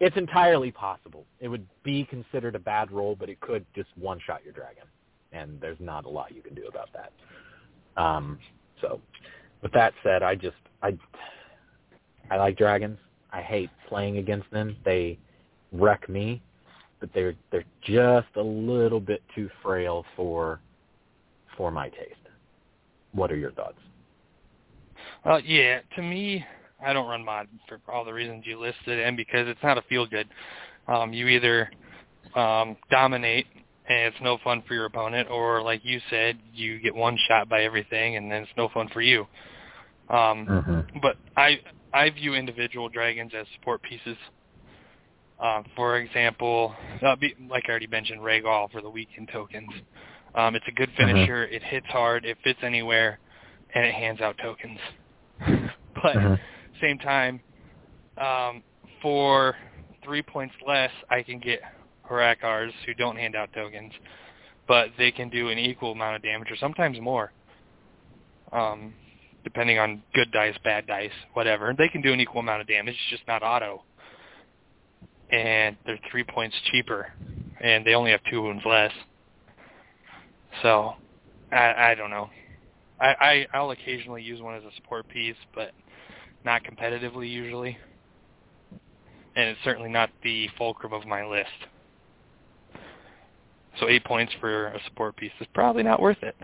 it's entirely possible. It would be considered a bad roll, but it could just one-shot your dragon, and there's not a lot you can do about that. Um, so, with that said, I just I I like dragons. I hate playing against them. They wreck me, but they're they're just a little bit too frail for for my taste. What are your thoughts? Well, yeah, to me, I don't run mod for all the reasons you listed, and because it's not a feel good. Um, you either um, dominate and it's no fun for your opponent, or like you said, you get one shot by everything, and then it's no fun for you. Um, mm-hmm. But I I view individual dragons as support pieces. Uh, for example, uh, be, like I already mentioned, Rhaegal for the weakened tokens. Um, it's a good mm-hmm. finisher. Mm-hmm. It hits hard. It fits anywhere, and it hands out tokens. but uh-huh. same time, um, for three points less, I can get Hrakkars who don't hand out tokens, but they can do an equal amount of damage or sometimes more, um, depending on good dice, bad dice, whatever. They can do an equal amount of damage, it's just not auto. And they're three points cheaper, and they only have two wounds less. So, I, I don't know. I, I I'll occasionally use one as a support piece, but not competitively usually. And it's certainly not the fulcrum of my list. So eight points for a support piece is probably not worth it.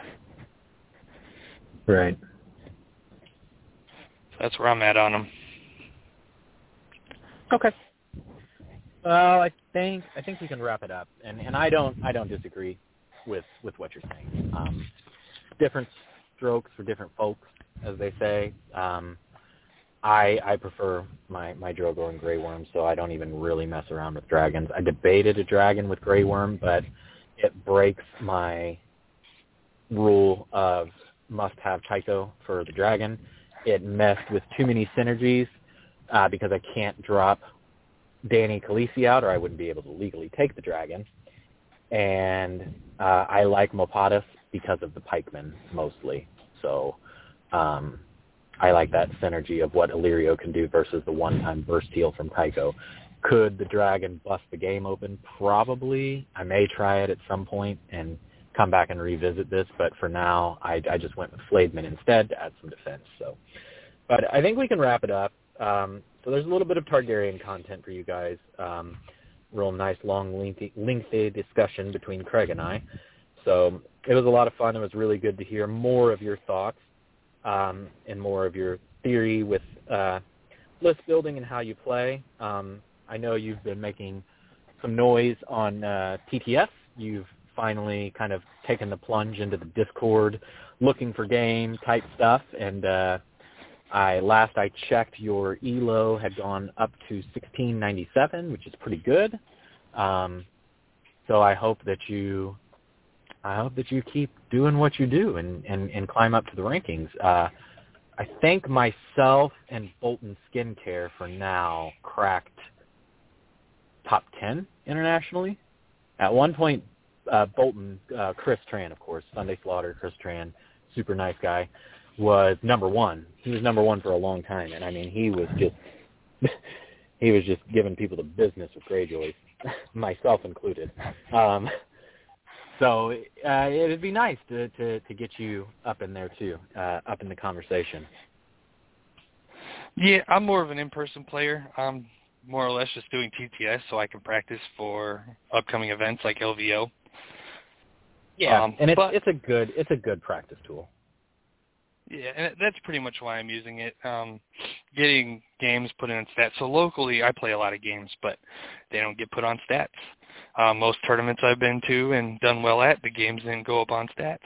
Right. So that's where I'm at on them. Okay. Well, I think I think we can wrap it up, and and I don't I don't disagree with with what you're saying. Um, different strokes for different folks, as they say. Um, I I prefer my my Drogo and Grey Worm, so I don't even really mess around with dragons. I debated a dragon with Grey Worm, but it breaks my rule of must have Tycho for the dragon. It messed with too many synergies uh, because I can't drop Danny Khaleesi out, or I wouldn't be able to legally take the dragon. And uh, I like Mopatis because of the pikemen mostly. So um, I like that synergy of what Illyrio can do versus the one-time burst heal from Tycho. Could the dragon bust the game open? Probably. I may try it at some point and come back and revisit this, but for now, I, I just went with Flayed Man instead to add some defense. So, but I think we can wrap it up. Um, so there's a little bit of Targaryen content for you guys. Um, real nice, long, lengthy, lengthy discussion between Craig and I. So it was a lot of fun. It was really good to hear more of your thoughts um, and more of your theory with uh, list building and how you play. Um, I know you've been making some noise on uh, TTS. You've finally kind of taken the plunge into the Discord, looking for game type stuff, and uh, I last I checked, your Elo had gone up to 1697, which is pretty good. Um, so I hope that you I hope that you keep doing what you do and, and, and climb up to the rankings. Uh, I thank myself and Bolton Skincare for now cracked top 10 internationally. At one point, uh, Bolton, uh, Chris Tran, of course, Sunday Slaughter, Chris Tran, super nice guy, was number one. He was number one for a long time, and I mean, he was just he was just giving people the business with Greyjoys, myself included. Um, so uh, it'd be nice to, to to get you up in there too, uh, up in the conversation. Yeah, I'm more of an in-person player. I'm more or less just doing TTS so I can practice for upcoming events like LVO. Yeah, Um, and it's but- it's a good it's a good practice tool. Yeah, and that's pretty much why I'm using it. Um, getting games put in stats. So locally, I play a lot of games, but they don't get put on stats. Uh, most tournaments I've been to and done well at, the games didn't go up on stats.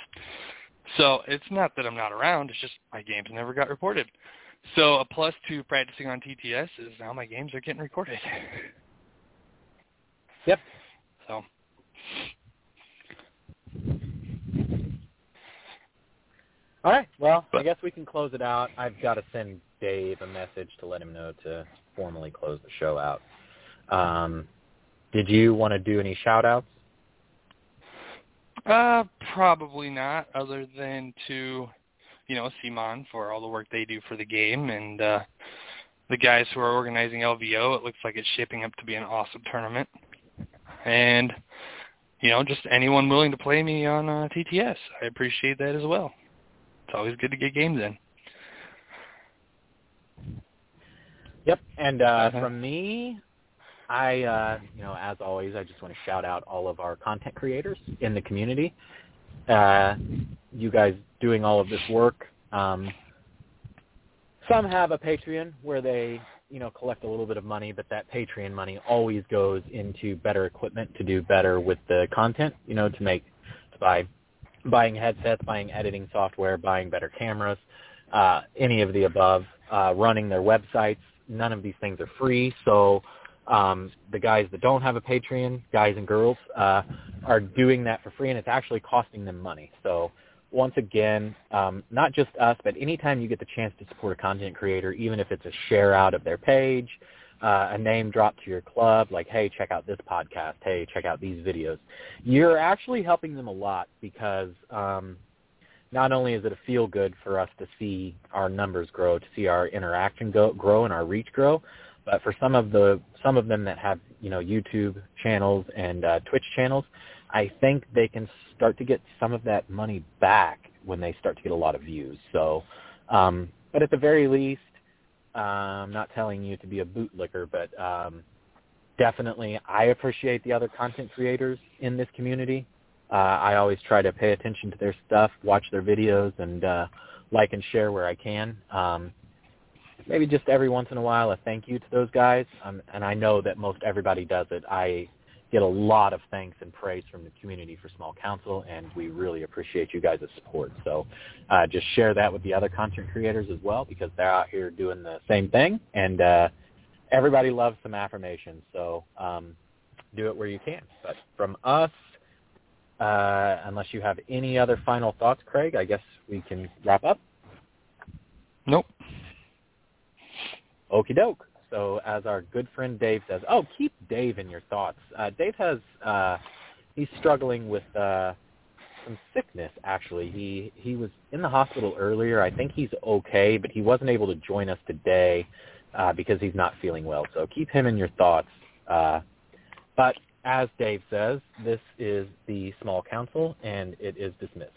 So it's not that I'm not around. It's just my games never got reported. So a plus to practicing on TTS is now my games are getting recorded. Yep. So All right. Well, I guess we can close it out. I've got to send Dave a message to let him know to formally close the show out. Um, did you want to do any shout outs? Uh, probably not, other than to, you know, CMON for all the work they do for the game and uh, the guys who are organizing LVO. It looks like it's shaping up to be an awesome tournament. And, you know, just anyone willing to play me on uh, TTS. I appreciate that as well. It's always good to get games in. Yep. And uh, Uh-huh. from me, I, uh, you know, as always, I just want to shout out all of our content creators in the community. Uh, you guys doing all of this work. Um, some have a Patreon where they, you know, collect a little bit of money, but that Patreon money always goes into better equipment to do better with the content, you know, to make, to buy, buying headsets, buying editing software, buying better cameras, uh, any of the above, uh, running their websites. None of these things are free, so um, the guys that don't have a Patreon, guys and girls, uh, are doing that for free, and it's actually costing them money. So once again, um, not just us, but anytime you get the chance to support a content creator, even if it's a share out of their page, uh, a name drop to your club, like, hey, check out this podcast, hey, check out these videos, you're actually helping them a lot because um, not only is it a feel good for us to see our numbers grow, to see our interaction go, grow and our reach grow, but for some of the some of them that have you know YouTube channels and uh, Twitch channels, I think they can start to get some of that money back when they start to get a lot of views. So, um, but at the very least, I'm not telling you to be a bootlicker, but um, definitely I appreciate the other content creators in this community. Uh, I always try to pay attention to their stuff, watch their videos, and uh, like and share where I can. Um, maybe just every once in a while a thank you to those guys, um, and I know that most everybody does it. I get a lot of thanks and praise from the community for Small Council, and we really appreciate you guys' support. So uh, just share that with the other content creators as well because they're out here doing the same thing, and uh, everybody loves some affirmation. So um, do it where you can. But from us, uh, unless you have any other final thoughts, Craig, I guess we can wrap up. Nope. Okey doke. So as our good friend Dave says, oh, keep Dave in your thoughts. Uh, Dave has, uh, he's struggling with uh, some sickness, actually. He, he was in the hospital earlier. I think he's okay, but he wasn't able to join us today uh, because he's not feeling well. So keep him in your thoughts. Uh, but as Dave says, this is the small council, and it is dismissed.